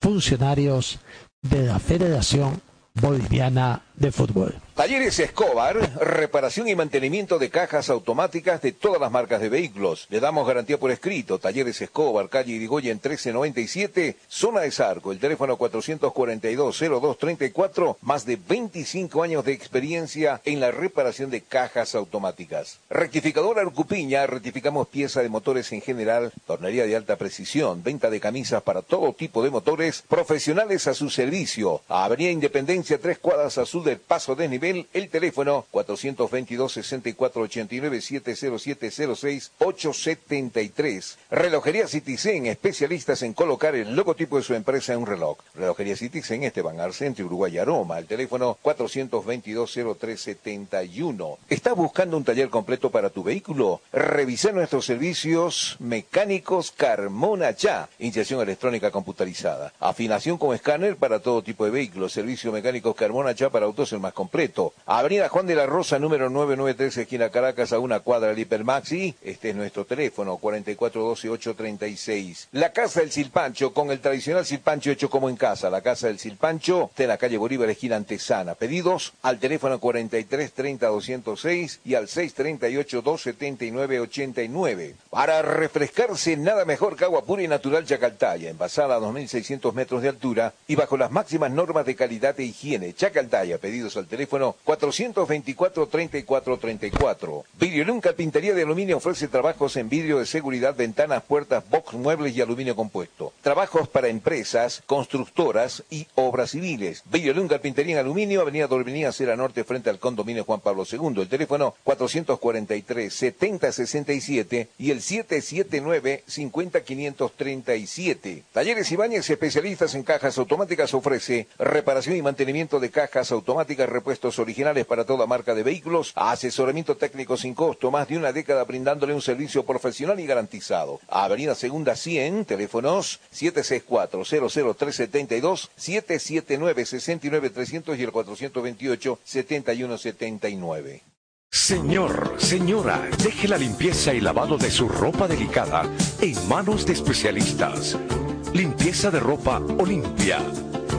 funcionarios de la Federación Boliviana de Fútbol. Talleres Escobar, reparación y mantenimiento de cajas automáticas de todas las marcas de vehículos. Le damos garantía por escrito. Talleres Escobar, calle Irigoyen 1397, zona de Sarco. El teléfono 442-0234, más de 25 años de experiencia en la reparación de cajas automáticas. Rectificadora Arcupiña, rectificamos pieza de motores en general, tornería de alta precisión, venta de camisas para todo tipo de motores, profesionales a su servicio. Avenida Independencia, tres cuadras azul del Paso de Nivel el teléfono 422-6489-70706-873. Relojería Citizen, especialistas en colocar el logotipo de su empresa en un reloj. Relojería Citizen, Esteban Arce, entre Uruguay Aroma. El teléfono 422-0371. ¿Estás buscando un taller completo para tu vehículo? Revisa nuestros servicios mecánicos Carmona Ya. Inyección electrónica computarizada. Afinación con escáner para todo tipo de vehículos. Servicio mecánicos Carmona Ya para autos el más completo. Avenida Juan de la Rosa, número 993, esquina Caracas, a una cuadra del Hipermaxi. Este es nuestro teléfono, 4412-836. La Casa del Silpancho, con el tradicional silpancho hecho como en casa. La Casa del Silpancho, de la calle Bolívar, esquina Antesana. Pedidos al teléfono 4330-206 y al 638-279-89. Para refrescarse, nada mejor que agua pura y natural Chacaltaya, envasada a 2.600 metros de altura y bajo las máximas normas de calidad e higiene. Chacaltaya, pedidos al teléfono 424-3434. Vidriolum Carpintería de Aluminio ofrece trabajos en vidrio de seguridad, ventanas, puertas, box, muebles y aluminio compuesto. Trabajos para empresas, constructoras y obras civiles. Vidriolum Carpintería en Aluminio, Avenida Dorminía, Cera Norte, frente al condominio Juan Pablo II. El teléfono 443-7067 y el 779-50537. Talleres Ibáñez, especialistas en cajas automáticas, ofrece reparación y mantenimiento de cajas automáticas, repuestos originales para toda marca de vehículos, asesoramiento técnico sin costo, más de una década brindándole un servicio profesional y garantizado. Avenida Segunda 100, teléfonos 764-00372, 779-69300 y el 428-7179. Señor, señora, deje la limpieza y lavado de su ropa delicada en manos de especialistas. Limpieza de ropa Olimpia.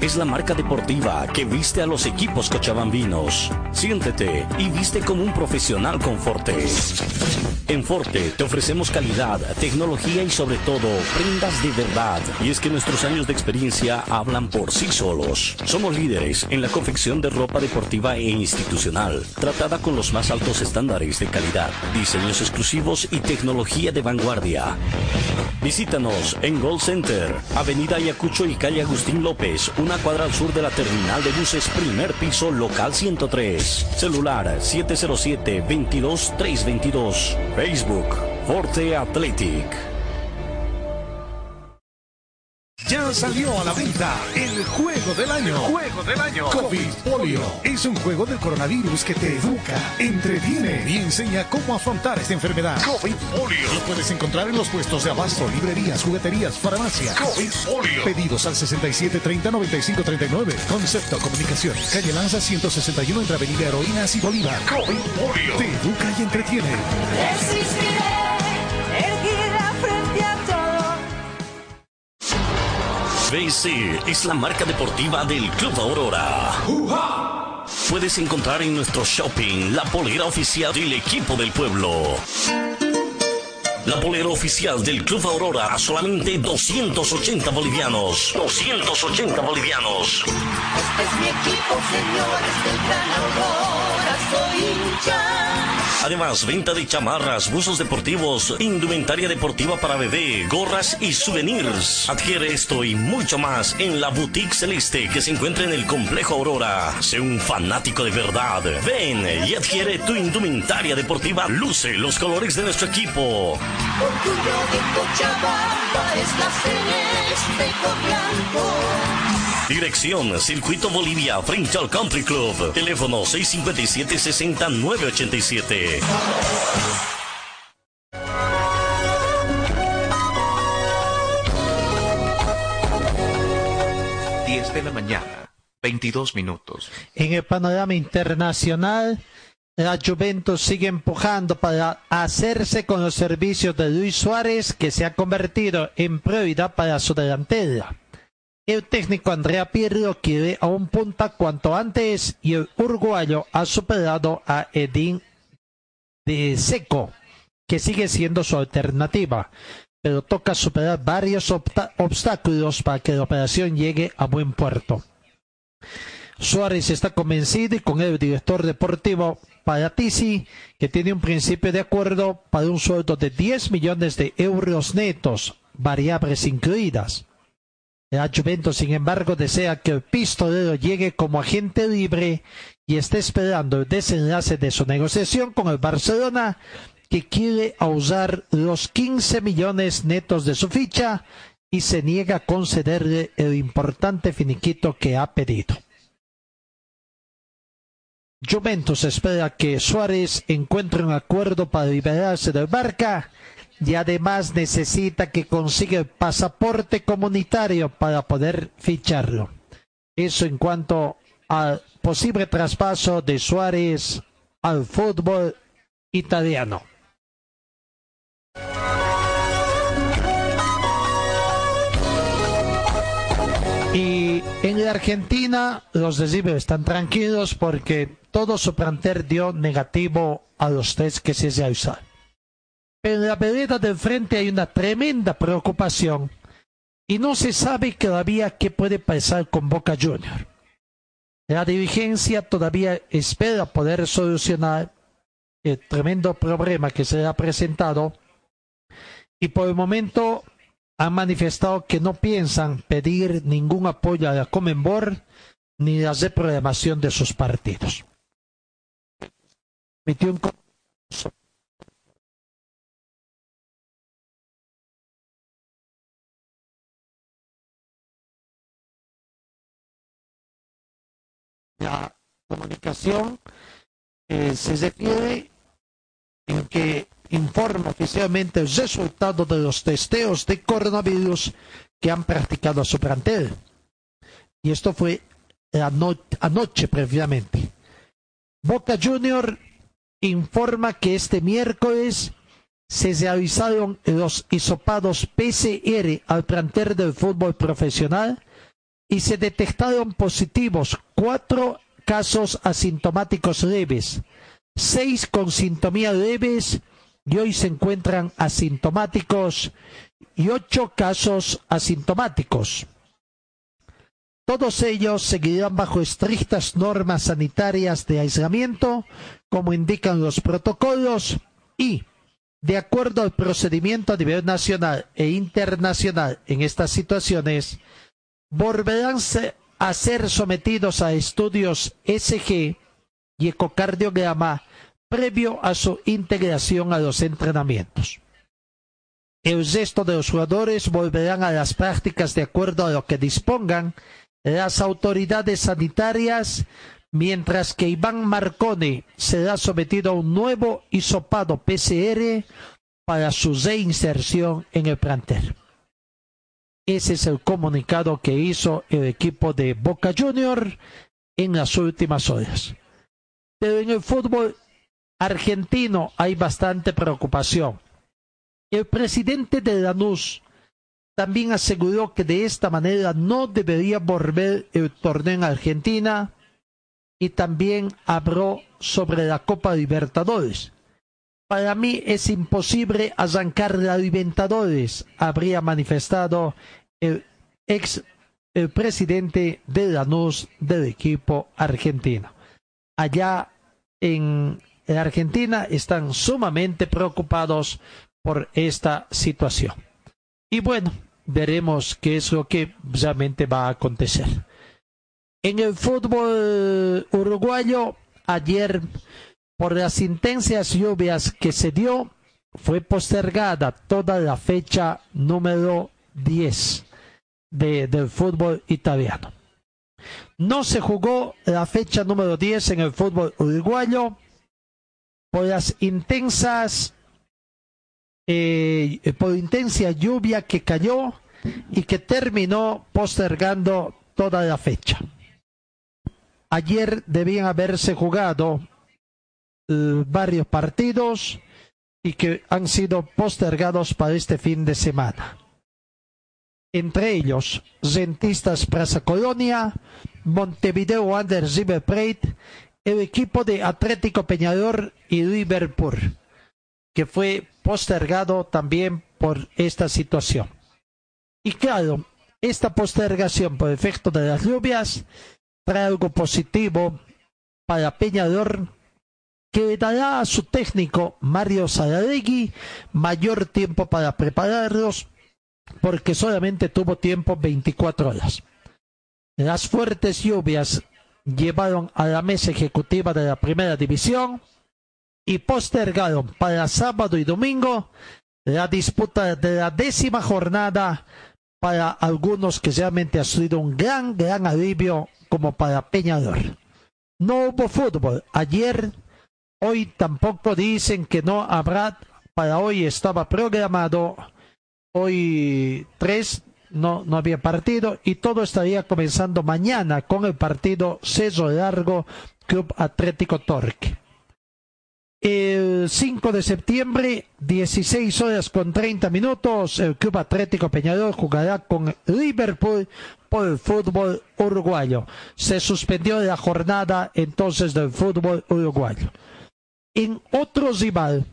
es la marca deportiva que viste a los equipos cochabambinos. Siéntete y viste como un profesional con Forte. En Forte te ofrecemos calidad, tecnología y sobre todo prendas de verdad. Y es que nuestros años de experiencia hablan por sí solos. Somos líderes en la confección de ropa deportiva e institucional, tratada con los más altos estándares de calidad, diseños exclusivos y tecnología de vanguardia. Visítanos en Gold Center, Avenida Ayacucho y calle Agustín López, una cuadra al sur de la terminal de buses, primer piso, local 103. Celular 707-22322. Facebook, Forte Athletic. Ya salió a la venta el juego del año. Juego del año. COVID Polio es un juego del coronavirus que te educa, entretiene y enseña cómo afrontar esta enfermedad. COVID Polio. Lo puedes encontrar en los puestos de abasto, librerías, jugueterías, farmacias. COVID Polio. Pedidos al 67 30 95 39. Concepto Comunicación. Calle Lanza 161 entre Avenida Heroínas y Bolívar. COVID Polio. Te educa y entretiene. Resistiré, BC es la marca deportiva del Club Aurora. Puedes encontrar en nuestro shopping la polera oficial del equipo del pueblo. La polera oficial del Club Aurora a solamente 280 bolivianos. 280 bolivianos. Este es mi equipo, señores del Gran Aurora, soy hincha. Además, venta de chamarras, buzos deportivos, indumentaria deportiva para bebé, gorras y souvenirs. Adquiere esto y mucho más en la Boutique Celeste que se encuentra en el Complejo Aurora. Sé un fanático de verdad. Ven y adquiere tu indumentaria deportiva. Luce los colores de nuestro equipo. Blanco. Dirección Circuito Bolivia frente al Country Club. Teléfono 657-60-987. 10 de la mañana, 22 minutos. En el panorama internacional, la Juventus sigue empujando para hacerse con los servicios de Luis Suárez, que se ha convertido en prioridad para su delantera. El técnico Andrea Pirlo quiere a un punta cuanto antes y el uruguayo ha superado a Edín de Seco, que sigue siendo su alternativa, pero toca superar varios obstáculos para que la operación llegue a buen puerto. Suárez está convencido y con el director deportivo Paratisi, que tiene un principio de acuerdo para un sueldo de 10 millones de euros netos, variables incluidas. La Juventus, sin embargo, desea que el pistolero llegue como agente libre y está esperando el desenlace de su negociación con el Barcelona, que quiere usar los 15 millones netos de su ficha y se niega a concederle el importante finiquito que ha pedido. Juventus espera que Suárez encuentre un acuerdo para liberarse del Barca y además necesita que consiga el pasaporte comunitario para poder ficharlo. Eso en cuanto al posible traspaso de Suárez al fútbol italiano. Y en la Argentina los de están tranquilos porque todo su plantel dio negativo a los test que se realizaron. En la vereda del frente hay una tremenda preocupación y no se sabe todavía qué puede pasar con Boca Junior. La dirigencia todavía espera poder solucionar el tremendo problema que se le ha presentado y por el momento han manifestado que no piensan pedir ningún apoyo a la Comenbor ni la reprogramación de sus partidos. La comunicación eh, se refiere en que informa oficialmente el resultado de los testeos de coronavirus que han practicado a su plantel. Y esto fue ano- anoche previamente. Boca Junior informa que este miércoles se realizaron los hisopados PCR al plantel del fútbol profesional y se detectaron positivos cuatro casos asintomáticos leves, seis con sintomía leves y hoy se encuentran asintomáticos y ocho casos asintomáticos. Todos ellos seguirán bajo estrictas normas sanitarias de aislamiento, como indican los protocolos, y, de acuerdo al procedimiento a nivel nacional e internacional en estas situaciones, volverán a ser sometidos a estudios SG y ecocardiograma previo a su integración a los entrenamientos. El resto de los jugadores volverán a las prácticas de acuerdo a lo que dispongan las autoridades sanitarias, mientras que Iván Marcone será sometido a un nuevo hisopado PCR para su reinserción en el plantel. Ese es el comunicado que hizo el equipo de Boca Junior en las últimas horas. Pero en el fútbol argentino hay bastante preocupación. El presidente de Lanús también aseguró que de esta manera no debería volver el torneo en Argentina y también habló sobre la Copa Libertadores. Para mí es imposible arrancar la Libertadores, habría manifestado el ex el presidente de Lanús del equipo argentino. Allá en Argentina están sumamente preocupados por esta situación. Y bueno, veremos qué es lo que realmente va a acontecer. En el fútbol uruguayo, ayer, por las intensas lluvias que se dio, fue postergada toda la fecha número 10 de, del fútbol italiano. No se jugó la fecha número 10 en el fútbol uruguayo por las intensas eh, por intensa lluvia que cayó y que terminó postergando toda la fecha. Ayer debían haberse jugado eh, varios partidos y que han sido postergados para este fin de semana. Entre ellos, Rentistas Plaza Colonia, Montevideo Wanderers River Plate, el equipo de Atlético Peñador y Liverpool, que fue postergado también por esta situación. Y claro, esta postergación por efecto de las lluvias trae algo positivo para Peñador que dará a su técnico Mario Salaregui mayor tiempo para prepararlos porque solamente tuvo tiempo 24 horas. Las fuertes lluvias llevaron a la mesa ejecutiva de la primera división y postergaron para sábado y domingo la disputa de la décima jornada para algunos que realmente ha sido un gran, gran alivio como para Peñador. No hubo fútbol. Ayer, hoy tampoco dicen que no habrá. Para hoy estaba programado. Hoy tres no, no había partido y todo estaría comenzando mañana con el partido Ceso Largo Club Atlético Torque. El 5 de septiembre, 16 horas con 30 minutos, el Club Atlético Peñador jugará con Liverpool por el fútbol uruguayo. Se suspendió la jornada entonces del fútbol uruguayo. En otro rival,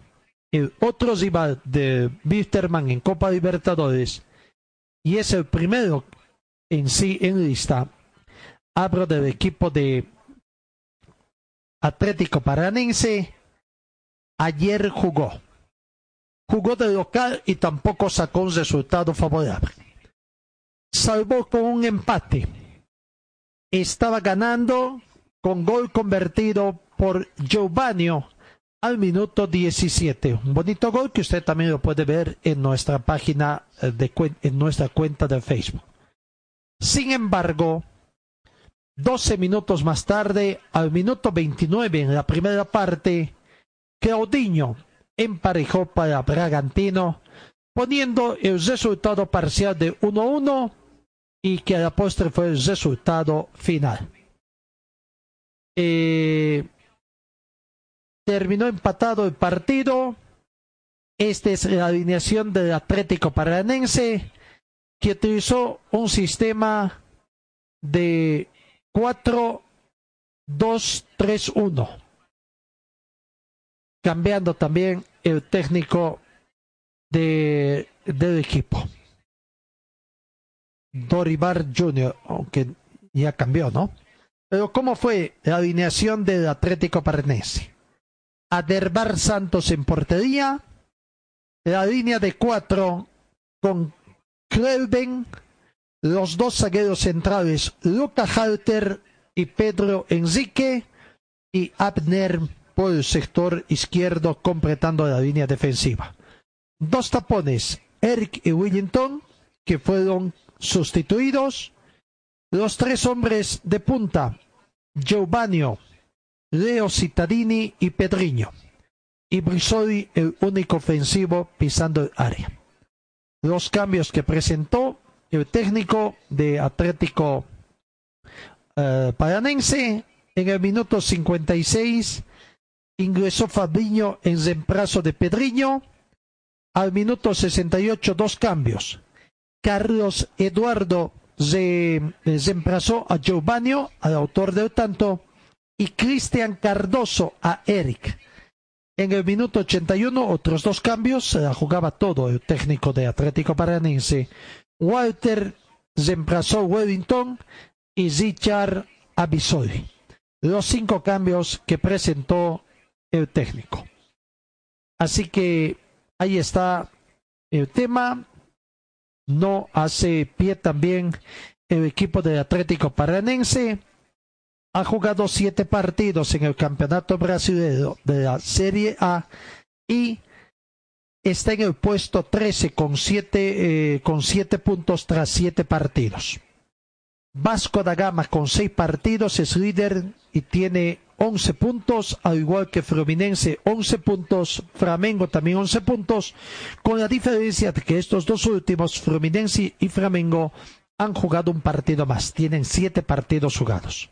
otro rival de Wisterman en Copa Libertadores, y es el primero en sí en lista, hablo del equipo de Atlético Paranense, ayer jugó. Jugó de local y tampoco sacó un resultado favorable. Salvó con un empate. Estaba ganando con gol convertido por Giovanni al minuto 17. Un bonito gol que usted también lo puede ver en nuestra página eh, de en nuestra cuenta de Facebook. Sin embargo, 12 minutos más tarde, al minuto 29 en la primera parte, Claudinho emparejó para Bragantino, poniendo el resultado parcial de 1-1 y que a la postre fue el resultado final. Eh, terminó empatado el partido. Esta es la alineación del Atlético Paranense, que utilizó un sistema de 4-2-3-1 cambiando también el técnico de, del equipo. Doribar Jr., aunque ya cambió, ¿no? Pero ¿cómo fue la alineación del Atlético Aderbar Santos en portería, la línea de cuatro con Krelben, los dos zagueros centrales Luca Halter y Pedro Enrique y Abner por el sector izquierdo completando la línea defensiva. Dos tapones, Eric y Willington, que fueron sustituidos. Los tres hombres de punta, Giovanni, Leo Cittadini y Pedriño. Y Brisoli, el único ofensivo pisando el área. Los cambios que presentó el técnico de Atlético eh, Paranense en el minuto 56 ingresó Fabiño en reemplazo de Pedriño. Al minuto 68 dos cambios. Carlos Eduardo se reemplazó a Giovanni, al autor del tanto, y Cristian Cardoso a Eric. En el minuto 81, otros dos cambios, se jugaba todo el técnico de Atlético Paranense. Walter reemplazó Wellington y Richard a Bisoli. Los cinco cambios que presentó el técnico. Así que ahí está el tema. No hace pie también el equipo del Atlético Paranense. Ha jugado siete partidos en el Campeonato Brasileño de la Serie A y está en el puesto 13 con siete, eh, con siete puntos tras siete partidos. Vasco da Gama con seis partidos es líder y tiene 11 puntos, al igual que Fluminense 11 puntos, Flamengo también 11 puntos, con la diferencia de que estos dos últimos, Fluminense y Flamengo, han jugado un partido más, tienen siete partidos jugados.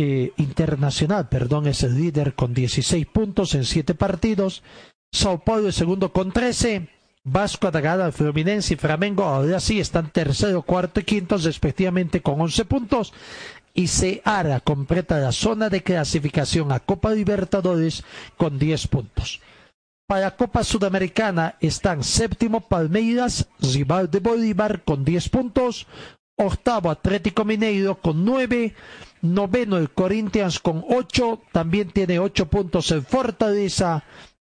Eh, Internacional, perdón, es el líder con 16 puntos en siete partidos, Sao Paulo el segundo con 13, Vasco da Gama, Fluminense y Flamengo ahora sí están tercero, cuarto y quinto respectivamente con 11 puntos. Y Seara completa la zona de clasificación a Copa Libertadores con 10 puntos. Para Copa Sudamericana están séptimo Palmeiras, rival de Bolívar con 10 puntos, octavo Atlético Mineiro con 9, noveno el Corinthians con 8, también tiene 8 puntos el Fortaleza,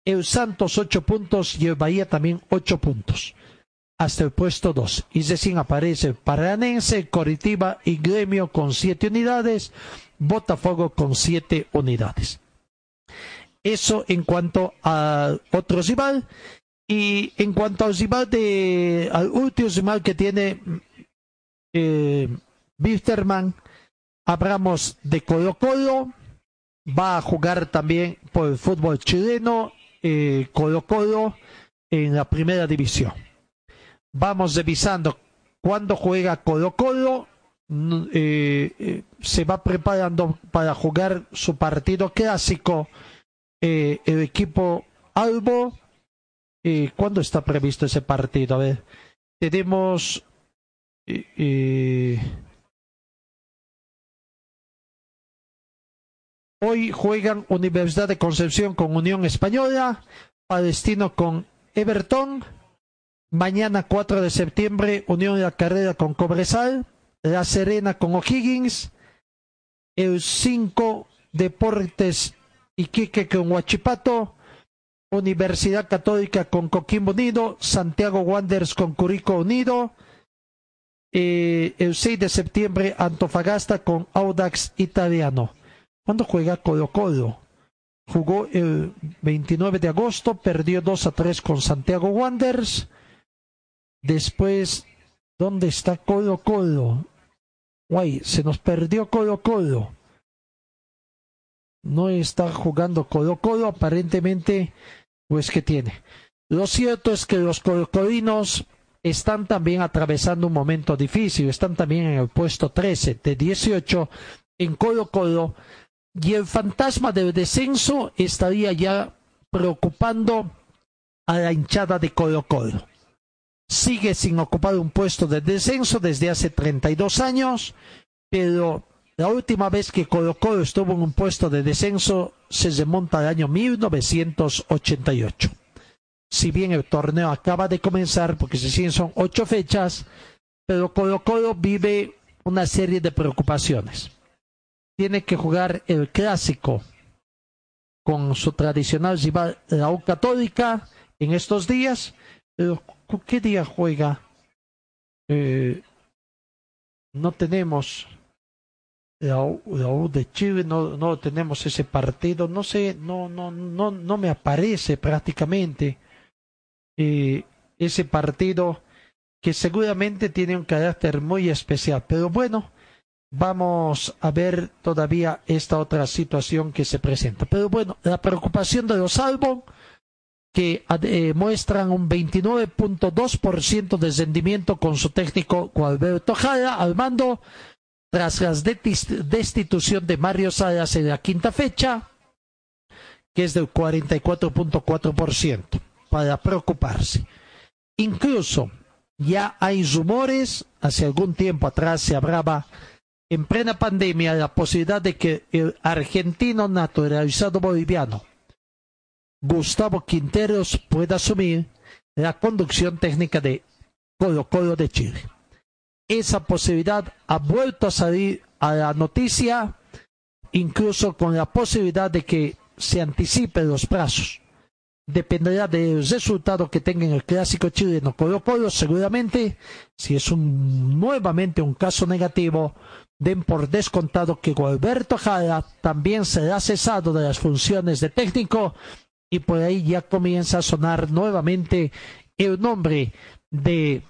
el Santos 8 puntos y el Bahía también 8 puntos hasta el puesto 2. Y recién aparece Paranense, Coritiba y Gremio con 7 unidades, Botafogo con 7 unidades. Eso en cuanto a otro rival. Y en cuanto al rival de, al último rival que tiene eh, Bisterman, hablamos de Colo Colo, va a jugar también por el fútbol chileno, eh, Colo Colo en la primera división vamos revisando cuando juega Colo Colo, eh, eh, se va preparando para jugar su partido clásico eh, el equipo Albo. ¿Cuándo está previsto ese partido? A ver, tenemos... Hoy juegan Universidad de Concepción con Unión Española, Palestino con Everton, Mañana 4 de septiembre, Unión de la Carrera con Cobresal, La Serena con O'Higgins, el 5 Deportes Iquique con Huachipato, Universidad Católica con Coquimbo Unido, Santiago Wanderers con Curico Unido, eh, el 6 de septiembre Antofagasta con Audax Italiano. ¿Cuándo juega Colo Colo? Jugó el 29 de agosto, perdió 2 a 3 con Santiago Wanderers. Después, ¿dónde está Colo Colo? Guay, se nos perdió Colo Colo. No está jugando Colo Colo, aparentemente, pues que tiene. Lo cierto es que los colocolinos están también atravesando un momento difícil, están también en el puesto 13 de 18 en Colo Colo y el fantasma del descenso estaría ya preocupando a la hinchada de Colo Colo sigue sin ocupar un puesto de descenso desde hace 32 años, pero la última vez que Colo Colo estuvo en un puesto de descenso se remonta al año 1988. Si bien el torneo acaba de comenzar, porque si siguen son ocho fechas, pero Colo Colo vive una serie de preocupaciones. Tiene que jugar el clásico con su tradicional rival, la U Católica, en estos días, ¿qué día juega? Eh, no tenemos la U, de Chile, no, no tenemos ese partido, no sé, no, no, no, no me aparece prácticamente. Eh, ese partido que seguramente tiene un carácter muy especial. Pero bueno, vamos a ver todavía esta otra situación que se presenta. Pero bueno, la preocupación de los Albon, que eh, muestran un 29.2% de rendimiento con su técnico Gualberto Jara al mando, tras la destitución de Mario Salas en la quinta fecha, que es del 44.4%, para preocuparse. Incluso ya hay rumores, hace algún tiempo atrás se hablaba en plena pandemia la posibilidad de que el argentino naturalizado boliviano Gustavo Quinteros pueda asumir la conducción técnica de Colo Colo de Chile. Esa posibilidad ha vuelto a salir a la noticia, incluso con la posibilidad de que se anticipen los plazos. Dependerá del resultado que tenga en el clásico chileno Colo Colo, seguramente, si es un, nuevamente un caso negativo, den por descontado que Gualberto Jara también será cesado de las funciones de técnico y por ahí ya comienza a sonar nuevamente el nombre de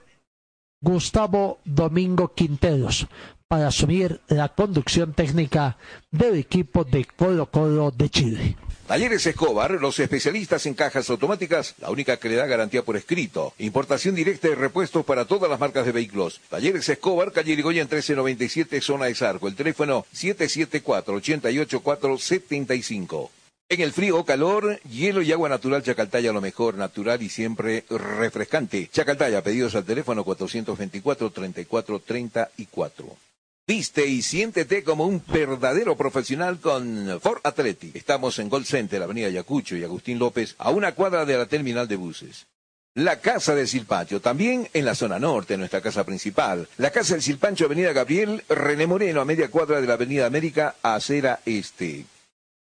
Gustavo Domingo Quinteros para asumir la conducción técnica del equipo de Colo Colo de Chile. Talleres Escobar, los especialistas en cajas automáticas, la única que le da garantía por escrito. Importación directa de repuestos para todas las marcas de vehículos. Talleres Escobar, calle Irigoyen 1397, zona de Zarco. El teléfono 774-88475. En el frío o calor, hielo y agua natural Chacaltaya, lo mejor, natural y siempre refrescante. Chacaltaya, pedidos al teléfono 424-3434. Viste y siéntete como un verdadero profesional con Ford Athletic. Estamos en Gold Center, Avenida Yacucho y Agustín López, a una cuadra de la terminal de buses. La Casa del Silpancho, también en la zona norte, nuestra casa principal. La Casa del Silpancho, Avenida Gabriel, René Moreno, a media cuadra de la Avenida América, acera este.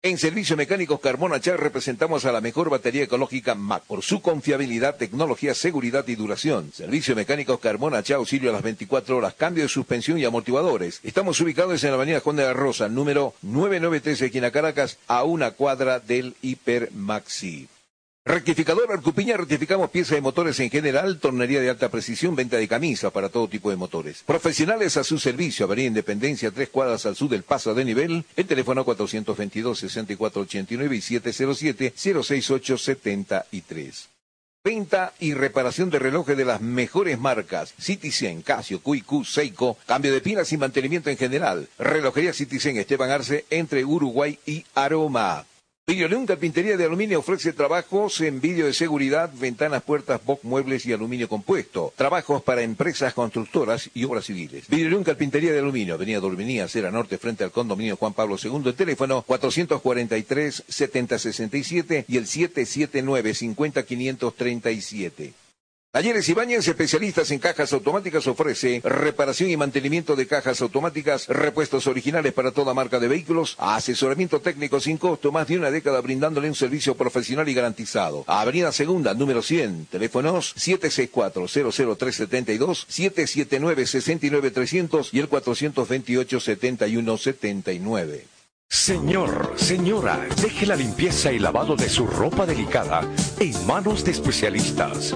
En Servicio Mecánicos Carmona Char representamos a la mejor batería ecológica MAC por su confiabilidad, tecnología, seguridad y duración. Servicio Mecánicos Carmona Char, auxilio a las 24 horas, cambio de suspensión y amortiguadores. Estamos ubicados en la avenida Juan de la Rosa, número 993, esquina Caracas, a una cuadra del Hiper Maxi. Rectificador Arcupiña, rectificamos piezas de motores en general, tornería de alta precisión, venta de camisas para todo tipo de motores. Profesionales a su servicio, Avenida Independencia, tres cuadras al sur del paso de nivel, el teléfono 422-6489 y 707-06873. Venta y reparación de relojes de las mejores marcas. Citizen, Casio, QQ, Seiko. Cambio de pilas y mantenimiento en general. Relojería Citizen Esteban Arce entre Uruguay y Aroma. Videolum Carpintería de Aluminio ofrece trabajos en vídeo de seguridad, ventanas, puertas, box, muebles y aluminio compuesto. Trabajos para empresas constructoras y obras civiles. Videolum Carpintería de Aluminio, Avenida Dorminía, Cera Norte, frente al condominio Juan Pablo II. El teléfono 443-7067 y el 779-50537. Talleres Ibáñez, especialistas en cajas automáticas, ofrece reparación y mantenimiento de cajas automáticas, repuestos originales para toda marca de vehículos, asesoramiento técnico sin costo, más de una década brindándole un servicio profesional y garantizado. Avenida Segunda, número 100, teléfonos 764-00372, 779-69300 y el 428-7179. Señor, señora, deje la limpieza y lavado de su ropa delicada en manos de especialistas.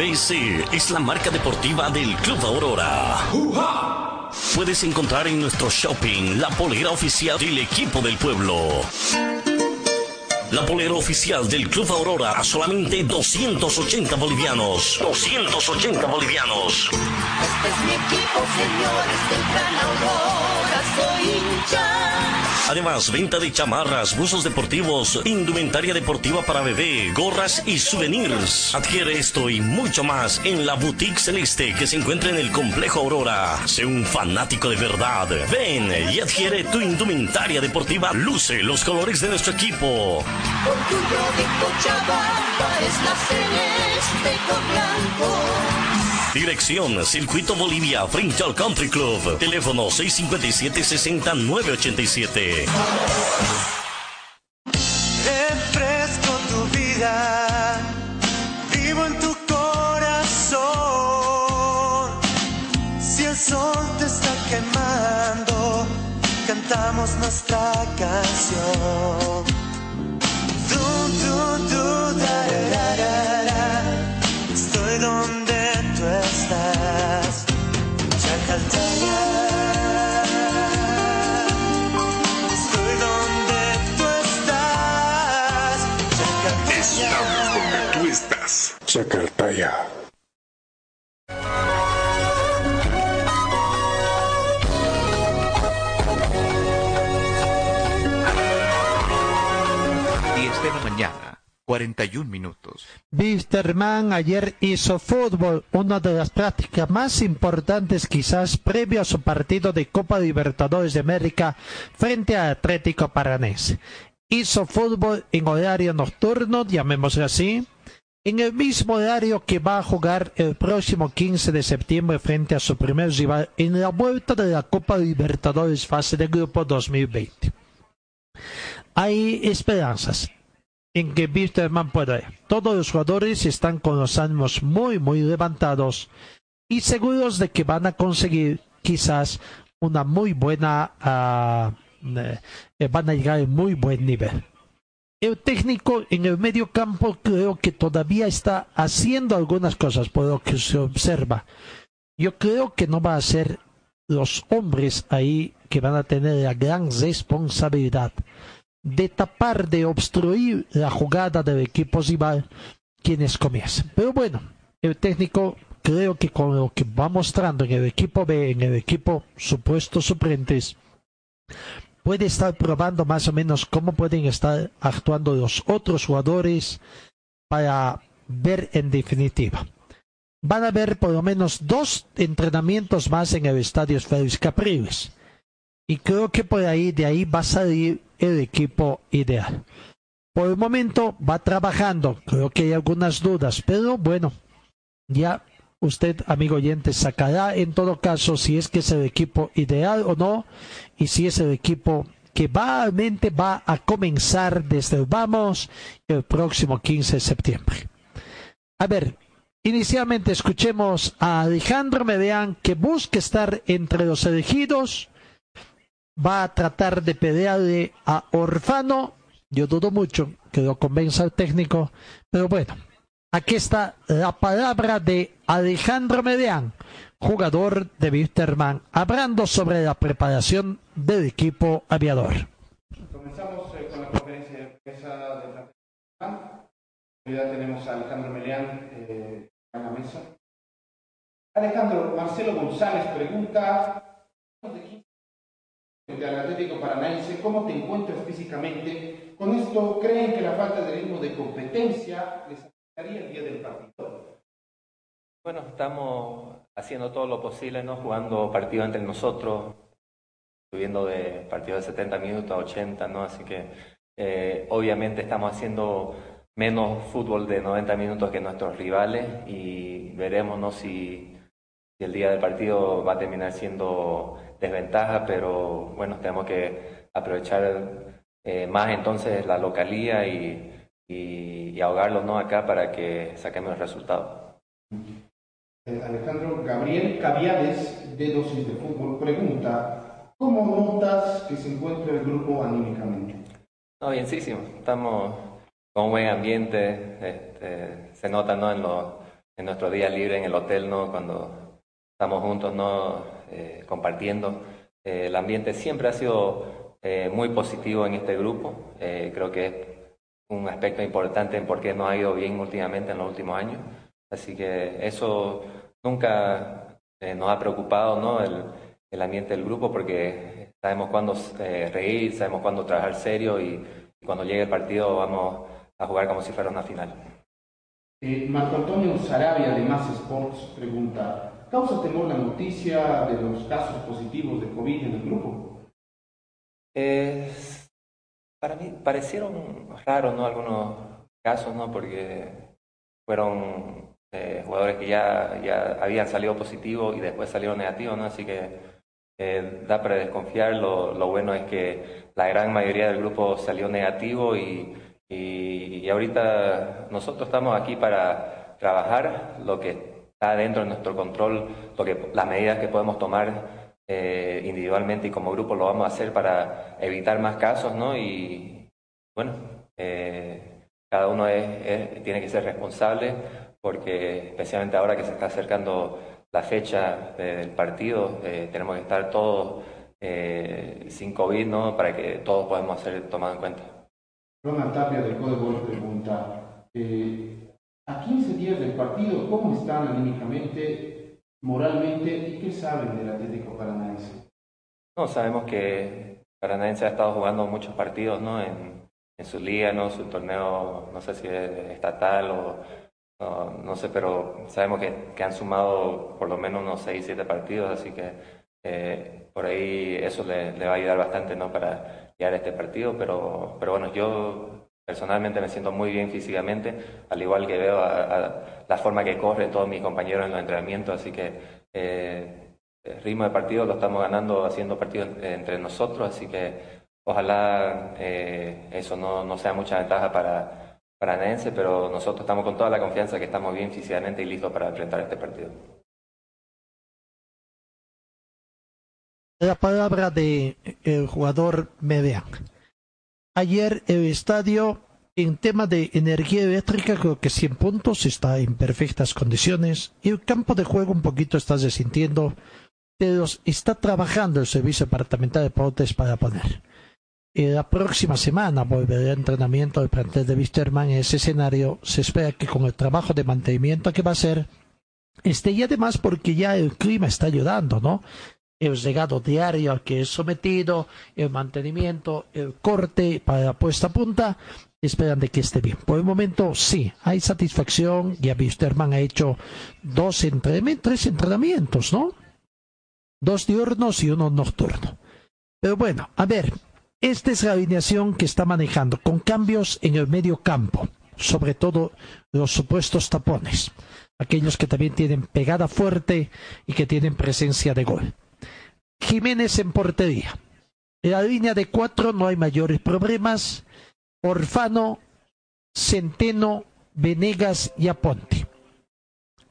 BC es la marca deportiva del Club Aurora. Puedes encontrar en nuestro shopping la polera oficial del equipo del pueblo. La polera oficial del Club Aurora a solamente 280 bolivianos. 280 bolivianos. Este es mi equipo, señores del Gran Aurora, soy hincha. Además, venta de chamarras, buzos deportivos, indumentaria deportiva para bebé, gorras y souvenirs. Adquiere esto y mucho más en la Boutique Celeste que se encuentra en el Complejo Aurora. Sé un fanático de verdad. Ven y adquiere tu indumentaria deportiva. Luce los colores de nuestro equipo. De Cochabamba es la celeste blanco. Dirección Circuito Bolivia frente al Country Club. Teléfono 657-60-987. Refresco tu vida, vivo en tu corazón. Si el sol te está quemando, cantamos nuestra canción. Estás. Chacartaya. Diez de la mañana, 41 minutos. Wisterman ayer hizo fútbol, una de las prácticas más importantes quizás previo a su partido de Copa Libertadores de América frente a Atlético Paranense. Hizo fútbol en horario nocturno, llamémoslo así, en el mismo horario que va a jugar el próximo 15 de septiembre frente a su primer rival en la vuelta de la Copa Libertadores fase de grupo 2020. Hay esperanzas en que Wisterman pueda ir. Todos los jugadores están con los ánimos muy, muy levantados y seguros de que van a conseguir quizás una muy buena, eh, van a llegar a muy buen nivel. El técnico en el medio campo creo que todavía está haciendo algunas cosas por lo que se observa. Yo creo que no va a ser los hombres ahí que van a tener la gran responsabilidad de tapar, de obstruir la jugada del equipo rival quienes comiencen. Pero bueno, el técnico creo que con lo que va mostrando en el equipo B, en el equipo supuestos suplentes, puede estar probando más o menos cómo pueden estar actuando los otros jugadores para ver en definitiva. Van a haber por lo menos dos entrenamientos más en el estadio Félix Capriles. Y creo que por ahí, de ahí va a salir el equipo ideal. Por el momento va trabajando, creo que hay algunas dudas, pero bueno, ya usted, amigo oyente, sacará en todo caso si es que es el equipo ideal o no, y si es el equipo que realmente va a comenzar desde el vamos el próximo 15 de septiembre. A ver, inicialmente escuchemos a Alejandro Medean que busca estar entre los elegidos va a tratar de pelearle a Orfano. Yo dudo mucho que lo convenza el técnico, pero bueno, aquí está la palabra de Alejandro Medean, jugador de Wisterman, hablando sobre la preparación del equipo aviador. Comenzamos eh, con la conferencia de prensa de la Ya tenemos a Alejandro Meleán eh, en la mesa. Alejandro, Marcelo González pregunta, Atlético Paranaense, ¿cómo te encuentras físicamente? Con esto, ¿creen que la falta de ritmo de competencia les el día del partido? Bueno, estamos haciendo todo lo posible, ¿no? Jugando partidos entre nosotros, subiendo de partidos de 70 minutos a 80, ¿no? Así que eh, obviamente estamos haciendo menos fútbol de 90 minutos que nuestros rivales y veremos, ¿no? Si, si el día del partido va a terminar siendo desventaja, pero bueno, tenemos que aprovechar eh, más entonces la localía y, y, y ahogarlo ¿no? acá para que saquemos el resultado. Eh, Alejandro Gabriel Caviales, de Dosis de Fútbol, pregunta, ¿cómo notas que se encuentra el grupo anímicamente? No, bienísimo, estamos con un buen ambiente, este, se nota ¿no? en, lo, en nuestro día libre en el hotel, ¿no? cuando estamos juntos, ¿no? Eh, compartiendo. Eh, el ambiente siempre ha sido eh, muy positivo en este grupo. creo que es un aspecto importante en por qué nos ha ido bien últimamente en los últimos años. Así que eso nunca nos ha preocupado, ¿no? El, el, ambiente del grupo, porque sabemos cuándo reír, sabemos cuándo trabajar serio y, y, cuando llegue el partido vamos a jugar como si fuera una final. Marco Antonio Sarabia de Más Sports pregunta, ¿Causa temor la noticia de los casos positivos de COVID en el grupo? Eh, para mí parecieron raros, ¿no? Algunos casos, ¿no? Porque fueron eh, jugadores que ya, ya habían salido positivos y después salieron negativos, ¿no? Así que eh, da para desconfiar. Lo, lo, bueno es que la gran mayoría del grupo salió negativo y, y, ahorita nosotros estamos aquí para trabajar lo que está dentro de nuestro control, lo que, las medidas que podemos tomar eh, individualmente y como grupo lo vamos a hacer para evitar más casos, ¿no? Y bueno, eh, cada uno es, tiene que ser responsable porque especialmente ahora que se está acercando la fecha del partido, eh, tenemos que estar todos eh, sin COVID, ¿no? Para que todos podamos ser tomados en cuenta. Ronald Tapia del Código pregunta, eh, a 15 días del partido, ¿cómo están anímicamente, moralmente y qué saben del Atlético Paranaense? No, sabemos que Paranaense ha estado jugando muchos partidos, ¿no? En, su liga, ¿no? Su torneo, no sé si es estatal o no, sé, pero sabemos que, han sumado por lo menos unos 6, 7 partidos, así que eh, por ahí eso le, va a ayudar bastante ¿no? para llegar este partido, pero, pero bueno, yo personalmente me siento muy bien físicamente, al igual que veo la forma que corre todos mis compañeros en los entrenamientos, así que eh, el ritmo de partido lo estamos ganando haciendo partidos entre nosotros, así que ojalá eh, eso no, no sea mucha ventaja para paranaense, pero nosotros estamos con toda la confianza que estamos bien físicamente y listos para enfrentar este partido. La palabra de el jugador Median. Ayer el estadio en tema de energía eléctrica creo que 100 puntos está en perfectas condiciones y el campo de juego un poquito está resintiendo pero está trabajando el servicio departamental de deportes para poner la próxima semana volverá el entrenamiento del plantel de Wisterman en ese escenario. Se espera que con el trabajo de mantenimiento que va a hacer esté y además porque ya el clima está ayudando, ¿no? El llegado diario al que es sometido, el mantenimiento, el corte para puesta a punta, esperan de que esté bien. Por el momento sí, hay satisfacción. Ya Wisterman ha hecho dos entrenamientos, tres entrenamientos, ¿no? Dos diurnos y uno nocturno. Pero bueno, a ver, esta es la alineación que está manejando, con cambios en el medio campo, sobre todo los supuestos tapones, aquellos que también tienen pegada fuerte y que tienen presencia de gol. Jiménez en portería. En la línea de cuatro no hay mayores problemas. Orfano, Centeno, Venegas y Aponte.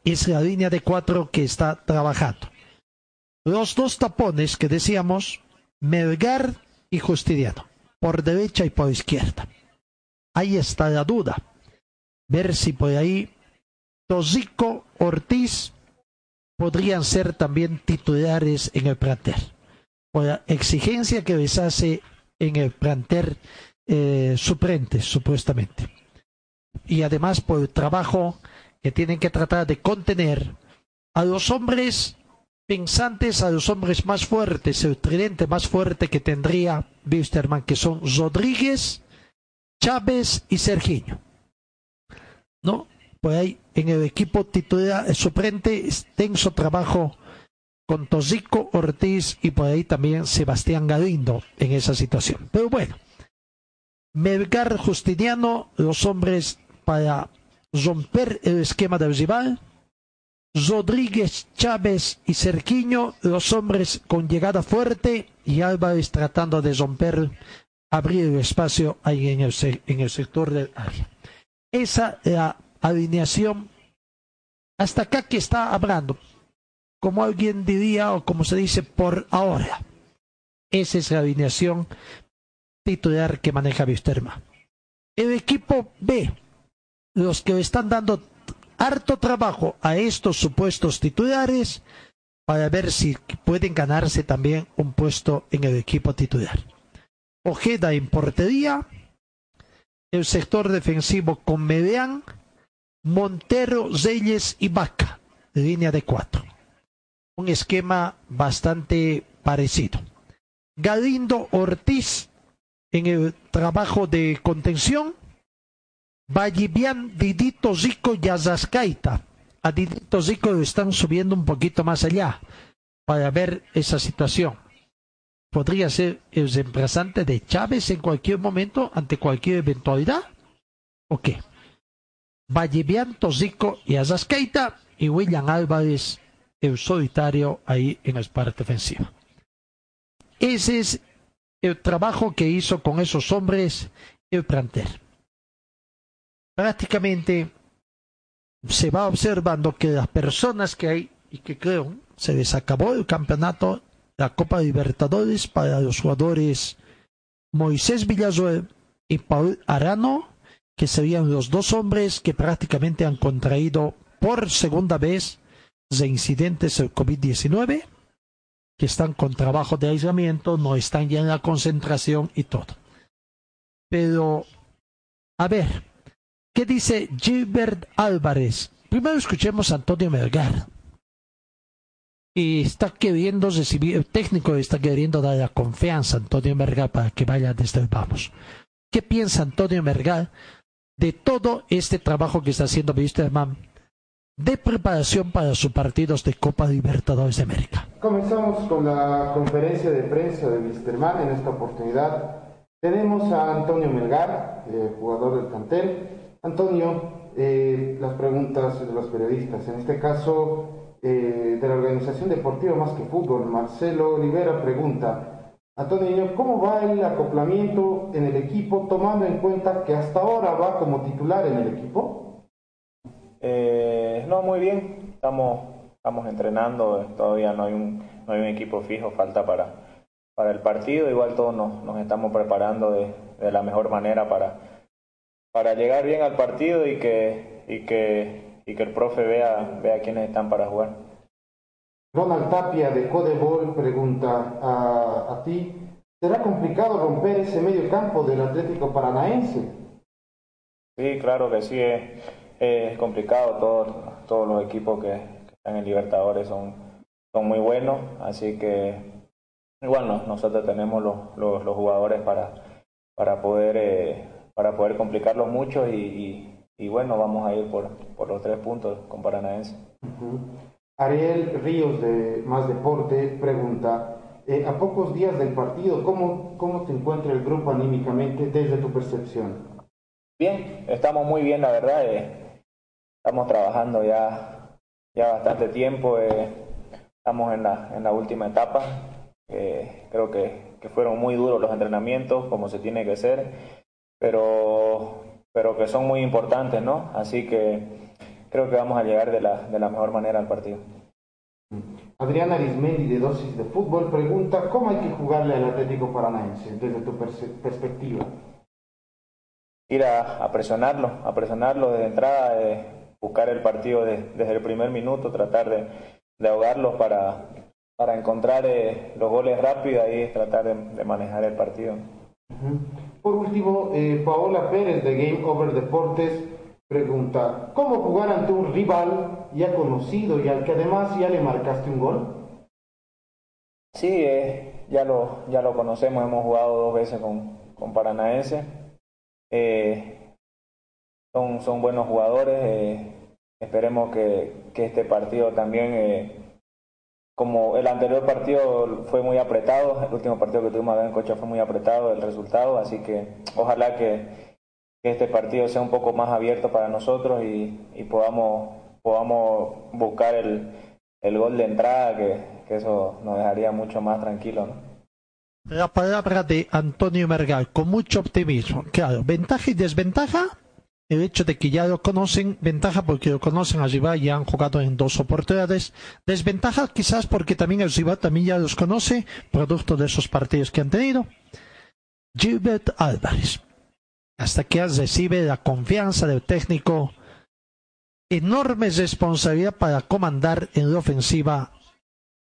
Es la línea de cuatro que está trabajando. Los dos tapones que decíamos, Melgar y Justiniano, por derecha y por izquierda. Ahí está la duda. Ver si por ahí Tosico, Ortiz podrían ser también titulares en el planter. Por la exigencia que les hace en el planter eh, supuestamente. Y además por el trabajo que tienen que tratar de contener a los hombres pensantes a los hombres más fuertes, el tridente más fuerte que tendría Wisterman, que son Rodríguez, Chávez y Sergiño. ¿No? Pues ahí en el equipo titular, suplente, extenso trabajo con Tosico Ortiz y por ahí también Sebastián Galindo en esa situación. Pero bueno, Melgar Justiniano, los hombres para romper el esquema del rival, Rodríguez, Chávez y Cerquiño, los hombres con llegada fuerte, y Álvarez tratando de romper, abrir el espacio ahí en el, en el sector del área. Esa la alineación, hasta acá que está hablando, como alguien diría o como se dice por ahora. Esa es la alineación titular que maneja Visterma. El equipo B, los que están dando harto trabajo a estos supuestos titulares para ver si pueden ganarse también un puesto en el equipo titular. Ojeda en portería, el sector defensivo con Medean, Montero, Zeyes y Vaca, línea de cuatro. Un esquema bastante parecido. Galindo Ortiz en el trabajo de contención Vallivian, Didito Zico y Azascaita. A Didito Zico están subiendo un poquito más allá para ver esa situación. ¿Podría ser el reemplazante de Chávez en cualquier momento ante cualquier eventualidad? ¿O qué? Vallevian, Tosico y Azasqueita y William Álvarez, el solitario ahí en la parte defensiva. Ese es el trabajo que hizo con esos hombres el planter. Prácticamente se va observando que las personas que hay y que creo se les acabó el campeonato, la Copa Libertadores para los jugadores Moisés Villazuel y Paul Arano, que serían los dos hombres que prácticamente han contraído por segunda vez de incidentes el COVID-19 que están con trabajo de aislamiento, no están ya en la concentración y todo. Pero, a ver, ¿qué dice Gilbert Álvarez? Primero escuchemos a Antonio Melgar. Y está queriendo recibir, el técnico está queriendo dar la confianza a Antonio Melgar para que vaya desde el vamos. ¿Qué piensa Antonio Melgar de todo este trabajo que está haciendo Wisterman de preparación para sus partidos de Copa Libertadores de América. Comenzamos con la conferencia de prensa de Wisterman en esta oportunidad. Tenemos a Antonio Melgar, eh, jugador del plantel. Antonio, eh, las preguntas de los periodistas, en este caso eh, de la Organización Deportiva Más que Fútbol, Marcelo Olivera pregunta, Antonio, ¿cómo va el acoplamiento en el equipo tomando en cuenta que hasta ahora va como titular en el equipo? Eh, no, muy bien. Estamos, estamos entrenando. Todavía no hay un, no hay un equipo fijo. Falta para, para el partido. Igual todos nos, nos estamos preparando de, de, la mejor manera para, para llegar bien al partido y que, y que, y que el profe vea, vea quiénes están para jugar. Ronald Tapia de Codebol pregunta a, a ti. ¿Será complicado romper ese medio campo del Atlético Paranaense? Sí, claro que sí. Eh es complicado, todos, todos los equipos que, están en Libertadores son, son muy buenos, así que igual nosotros tenemos los, los, los, jugadores para, para, poder, eh, para poder complicarlos mucho y, y, y, bueno, vamos a ir por, por los tres puntos con Paranaense. Uh -huh. Ariel Ríos de Más Deporte pregunta, eh, a pocos días del partido, ¿cómo, ¿cómo te encuentra el grupo anímicamente desde tu percepción? Bien, estamos muy bien, la verdad. Eh, estamos trabajando ya, ya bastante tiempo, eh, estamos en la, en la última etapa, creo que, que, fueron muy duros los entrenamientos, como se tiene que ser, pero, pero que son muy importantes, ¿no? Así que creo que vamos a llegar de la, de la mejor manera al partido. Adriana Arismendi de Dosis de Fútbol pregunta, ¿cómo hay que jugarle al Atlético Paranaense desde tu perspectiva? Ir a, a, presionarlo, a presionarlo desde entrada, eh, buscar el partido de, desde el primer minuto, tratar de, de ahogarlos para, para encontrar eh, los goles rápidos y tratar de, de, manejar el partido. Uh -huh. Por último, eh, Paola Pérez de Game Over Deportes pregunta, ¿cómo jugar ante un rival ya conocido y al que además ya le marcaste un gol? Sí, eh, ya, lo, ya lo conocemos, hemos jugado dos veces con, con Paranaense. Eh, son, son buenos jugadores. Eh, esperemos que, que, este partido también, eh, como el anterior partido fue muy apretado, el último partido que tuvimos en Cocha fue muy apretado el resultado, así que ojalá que, que este partido sea un poco más abierto para nosotros y, y podamos, podamos buscar el, el gol de entrada, que, que eso nos dejaría mucho más tranquilo. ¿no? La palabra de Antonio Mergal, con mucho optimismo. Claro, ventaja y desventaja el hecho de que ya lo conocen, ventaja porque lo conocen a Rival y han jugado en dos oportunidades, desventaja quizás porque también el Rival también ya los conoce, producto de esos partidos que han tenido. Gilbert Álvarez, hasta que recibe la confianza del técnico, enorme responsabilidad para comandar en la ofensiva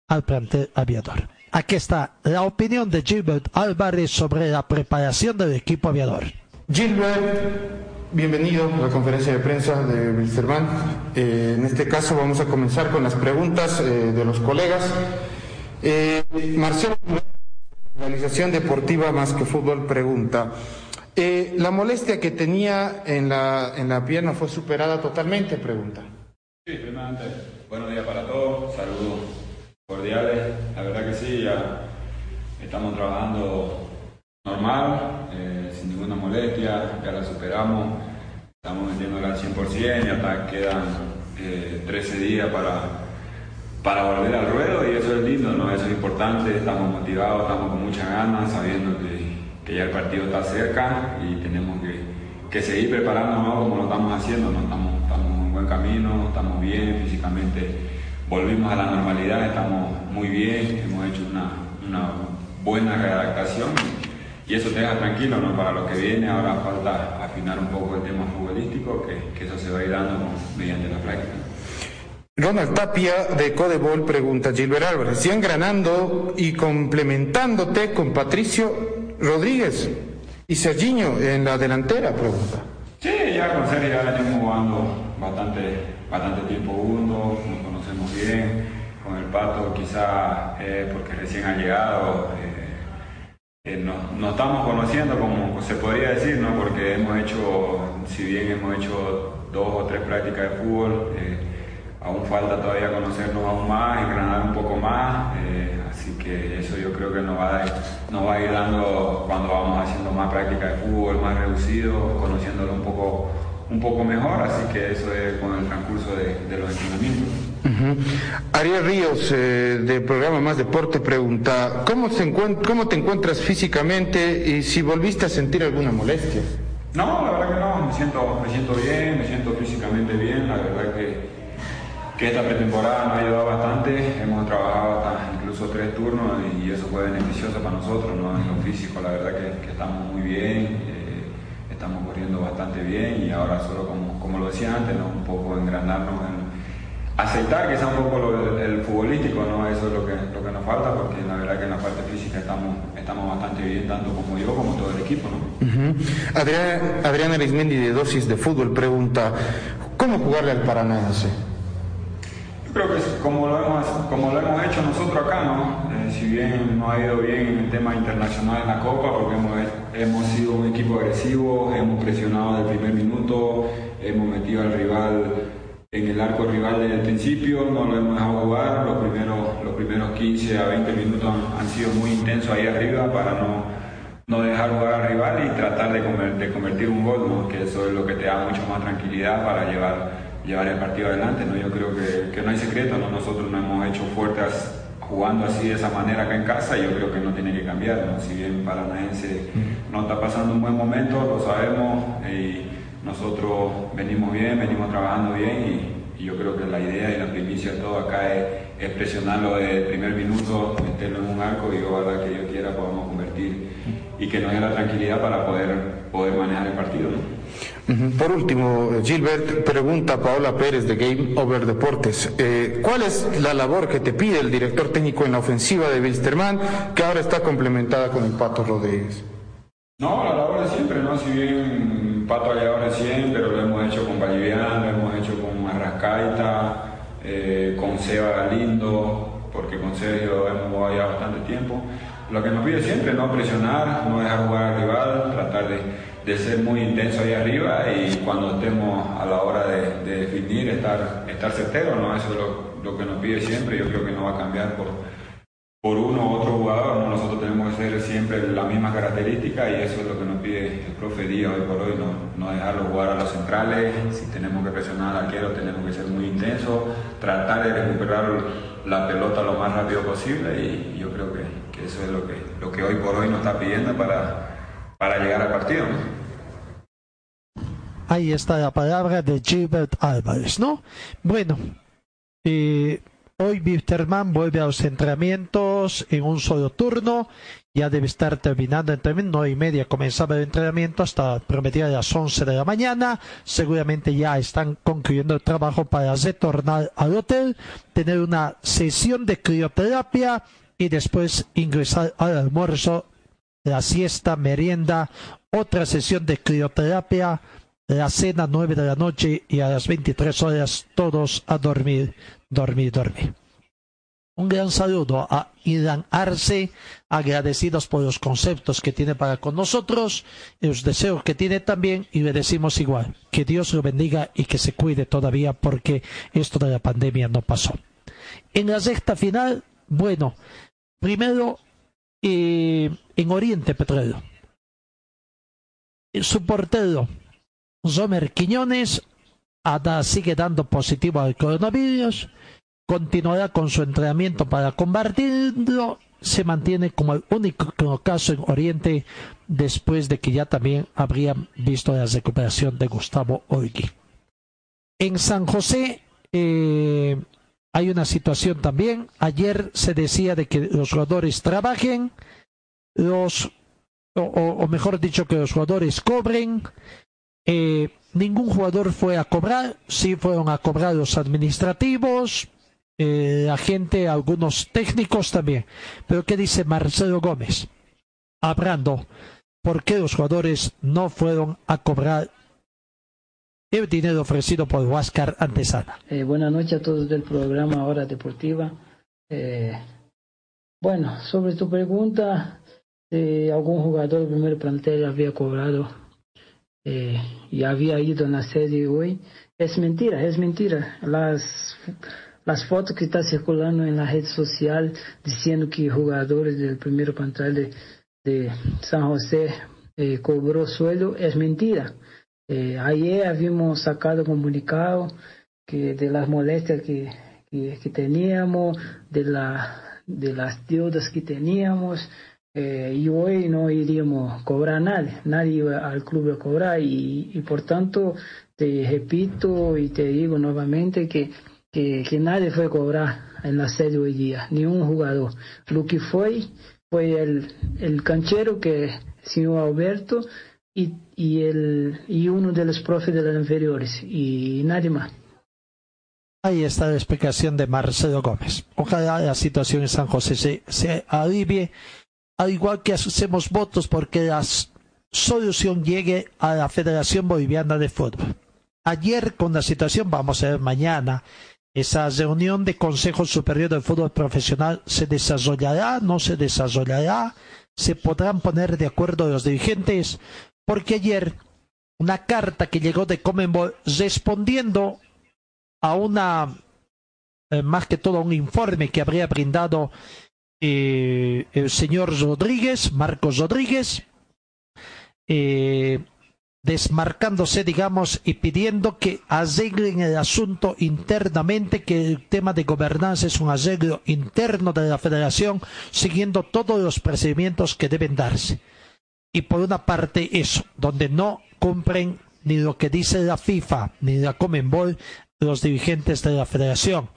al plantel aviador. Aquí está la opinión de Gilbert Álvarez sobre la preparación del equipo aviador. Gilbert, Bienvenido a la conferencia de prensa de Wilstermann. Eh, en este caso vamos a comenzar con las preguntas eh, de los colegas. Eh, Marcelo, Organización Deportiva Más que Fútbol, pregunta. Eh, ¿La molestia que tenía en la, en la pierna fue superada totalmente? Pregunta. Sí, primeramente, buenos días para todos, saludos cordiales. La verdad que sí, ya estamos trabajando normal, eh, sin ninguna molestia, ya la superamos. estamos metiéndola al 100% y hasta quedan 13 días para, para volver al ruedo y eso es lindo, ¿no? eso es importante, estamos motivados, estamos con muchas ganas, sabiendo que, que ya el partido está cerca y tenemos que, que seguir preparándonos como lo estamos haciendo, ¿no? estamos, estamos en buen camino, estamos bien físicamente, volvimos a la normalidad, estamos muy bien, hemos hecho una, una buena readaptación y eso te deja tranquilo para lo que viene. Ahora falta afinar un poco el tema futbolístico, que, que eso se va a ir dando mediante la práctica. Ronald Tapia de Codebol pregunta, Gilbert Álvarez, ¿siguen ganando y complementándote con Patricio Rodríguez y Serginho en la delantera? Pregunta. Sí, ya con Sergio ya venimos jugando bastante, bastante tiempo juntos, nos conocemos bien. Con el Pato quizá eh, porque recién ha llegado, eh, eh, nos, estamos conociendo como se podría decir, ¿no? porque hemos hecho, si bien hemos hecho dos o tres prácticas de fútbol, aún falta todavía conocernos aún más, engranar un poco más, eh, así que eso yo creo que nos va, a dar, nos va a ir dando cuando vamos haciendo más práctica de fútbol, más reducido, conociéndolo un poco, un poco mejor, así que eso es con el transcurso de, de los entrenamientos. Uh -huh. Ariel Ríos, eh, del programa Más Deporte, pregunta, ¿cómo, se ¿cómo te encuentras físicamente y si volviste a sentir alguna molestia? No, la verdad que no, me siento, me siento bien, me siento físicamente bien, la verdad que que esta pretemporada nos ha ayudado bastante, hemos trabajado hasta incluso tres turnos y eso fue beneficioso para nosotros, ¿no? en lo físico la verdad que, que estamos muy bien, eh, estamos corriendo bastante bien y ahora solo como, como lo decía antes, ¿no? un poco engranarnos en aceptar sea un poco lo, el, futbolístico, ¿no? eso es lo que, lo que nos falta porque la verdad que en la parte física estamos, estamos bastante bien, tanto como yo como todo el equipo. ¿no? Uh -huh. Adriana, Adriana Arismendi de Dosis de Fútbol pregunta, ¿cómo jugarle al Paranaense? Creo que como lo hemos, como lo hemos hecho nosotros acá, ¿no? Eh, si bien no ha ido bien en el tema internacional en la Copa, porque hemos, hemos sido un equipo agresivo, hemos presionado desde el primer minuto, hemos metido al rival en el arco rival desde el principio, no lo hemos dejado jugar, los primeros, los primeros 15 a 20 minutos han, sido muy intensos ahí arriba para no, no dejar jugar al rival y tratar de, comer, de convertir un gol, ¿no? que eso es lo que te da mucho más tranquilidad para llevar llevar el partido adelante. ¿no? Yo creo que, que no hay secreto, ¿no? nosotros no hemos hecho fuertes jugando así de esa manera acá en casa, yo creo que no tiene que cambiar. ¿no? Si bien Paranaense no está pasando un buen momento, lo sabemos y nosotros venimos bien, venimos trabajando bien y, y yo creo que la idea y la primicia de todo acá es, es presionarlo desde el primer minuto, meterlo en un arco y ojalá que yo quiera podamos convertir y que nos dé la tranquilidad para poder, poder manejar el partido. ¿no? Por último, Gilbert pregunta a Paola Pérez de Game Over Deportes, eh, ¿cuál es la labor que te pide el director técnico en la ofensiva de Wilstermann, que ahora está complementada con el Pato Rodríguez? No, la labor de siempre, ¿no? Si bien Pato ha llegado recién, pero lo hemos hecho con Boliviano, lo hemos hecho con Arrascaita, eh, con Seba Galindo, porque con Sergio hemos jugado ya bastante tiempo. Lo que nos pide siempre, no presionar, no dejar jugar al rival, tratar de de ser muy intenso ahí arriba y cuando estemos a la hora de, de definir estar, estar certero, ¿no? Eso es lo, que nos pide siempre, yo creo que no va a cambiar por, por uno u otro jugador, ¿no? nosotros tenemos que ser siempre la misma característica y eso es lo que nos pide el profe Díaz hoy por hoy, no, no dejarlo jugar a los centrales, si tenemos que presionar al arquero tenemos que ser muy intensos, tratar de recuperar la pelota lo más rápido posible y yo creo que, que eso es lo que, lo que hoy por hoy nos está pidiendo para para llegar al partido. Ahí está la palabra de Gilbert Álvarez, ¿no? Bueno, eh, hoy Wisterman vuelve a los entrenamientos en un solo turno. Ya debe estar terminando el entrenamiento. Nueve y media comenzaba el entrenamiento hasta prometida las once de la mañana. Seguramente ya están concluyendo el trabajo para retornar al hotel, tener una sesión de crioterapia y después ingresar al almuerzo la siesta, merienda, otra sesión de crioterapia, la cena 9 de la noche y a las 23 horas todos a dormir, dormir, dormir. Un gran saludo a Ilan Arce, agradecidos por los conceptos que tiene para con nosotros, los deseos que tiene también y le decimos igual, que Dios lo bendiga y que se cuide todavía porque esto de la pandemia no pasó. En la sexta final, bueno, primero eh, en Oriente Petrolero. Su portero, Zomer Quiñones sigue dando positivo al coronavirus, continuará con su entrenamiento para combatirlo, se mantiene como el único caso en Oriente después de que ya también habrían visto la recuperación de Gustavo Oigui. En San José eh, hay una situación también. Ayer se decía de que los jugadores trabajen, los, o, mejor dicho, que los jugadores cobren. Eh, ningún jugador fue a cobrar, sí fueron a cobrar los administrativos, eh, la gente, algunos técnicos también. Pero ¿qué dice Marcelo Gómez? Hablando, ¿por qué los jugadores no fueron a cobrar el dinero ofrecido por Huáscar Antesana. Eh, buenas noches a todos del programa Hora Deportiva. Eh, bueno, sobre tu pregunta, si algún jugador del primer plantel había cobrado eh, y había ido en la serie hoy, es mentira, es mentira. Las, las fotos que están circulando en la red social diciendo que jugadores del primer plantel de, de San José eh, cobró sueldo, es mentira. Eh, ayer habíamos sacado comunicado que de las molestias que, que, teníamos, de, la, de las deudas que teníamos, eh, y hoy no iríamos a cobrar nadie, nadie iba al club a cobrar y, por tanto te repito y te digo nuevamente que, que, nadie fue a cobrar en la sede hoy día, ni un jugador. Lo que fue fue el, el canchero que señor Alberto y, y, el, y uno de los profes de las inferiores y nadie más. Ahí está la explicación de Marcelo Gómez. Ojalá la situación en San José se, se alivie, al igual que hacemos votos porque la solución llegue a la Federación Boliviana de Fútbol. Ayer con la situación, vamos a ver mañana, esa reunión de Consejo Superior del Fútbol Profesional se desarrollará, no se desarrollará, se podrán poner de acuerdo los dirigentes, porque ayer una carta que llegó de Comenbol respondiendo a una, eh, más que todo un informe que habría brindado eh, el señor Rodríguez, Marcos Rodríguez, eh, desmarcándose, digamos, y pidiendo que arreglen el asunto internamente, que el tema de gobernanza es un arreglo interno de la federación, siguiendo todos los procedimientos que deben darse y por una parte eso, donde no cumplen ni lo que dice la FIFA ni la Comenbol los dirigentes de la federación.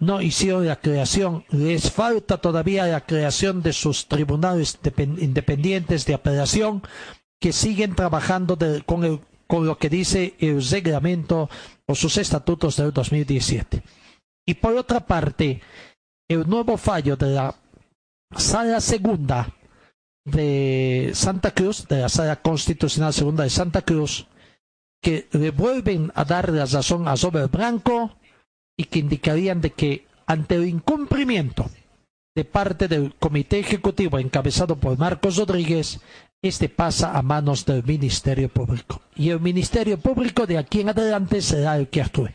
No hicieron la creación, les falta todavía la creación de sus tribunales independientes de apelación que siguen trabajando con, con lo que dice el reglamento o sus estatutos del 2017. Y por otra parte, el nuevo fallo de la sala segunda de Santa Cruz, de la Sala Constitucional Segunda de Santa Cruz, que le vuelven a dar la razón a Robert Branco y que indicarían de que ante el incumplimiento de parte del Comité Ejecutivo encabezado por Marcos Rodríguez, este pasa a manos del Ministerio Público. Y el Ministerio Público de aquí en adelante será el que actúe.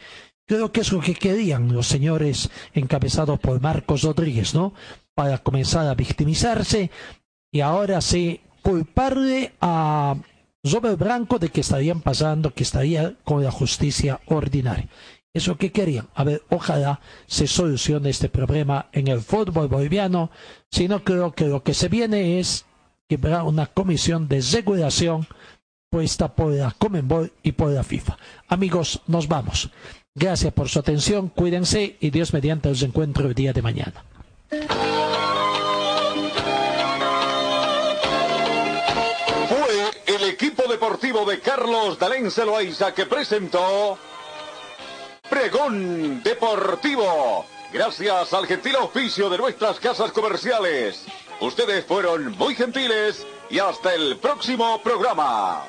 Creo que es lo que querían los señores encabezados por Marcos Rodríguez, ¿no? Para comenzar a victimizarse y ahora sí culparle a Robert Branco de que estarían pasando, que estaría con la justicia ordinaria. Eso que querían. A ver, ojalá se solucione este problema en el fútbol boliviano. Si no, creo que lo que se viene es que habrá una comisión de regulación puesta por la Comenbol y por la FIFA. Amigos, nos vamos. Gracias por su atención, cuídense y Dios mediante os encuentro el día de mañana. De Carlos Dalén Celoaiza que presentó Pregón Deportivo. Gracias al gentil oficio de nuestras casas comerciales. Ustedes fueron muy gentiles y hasta el próximo programa.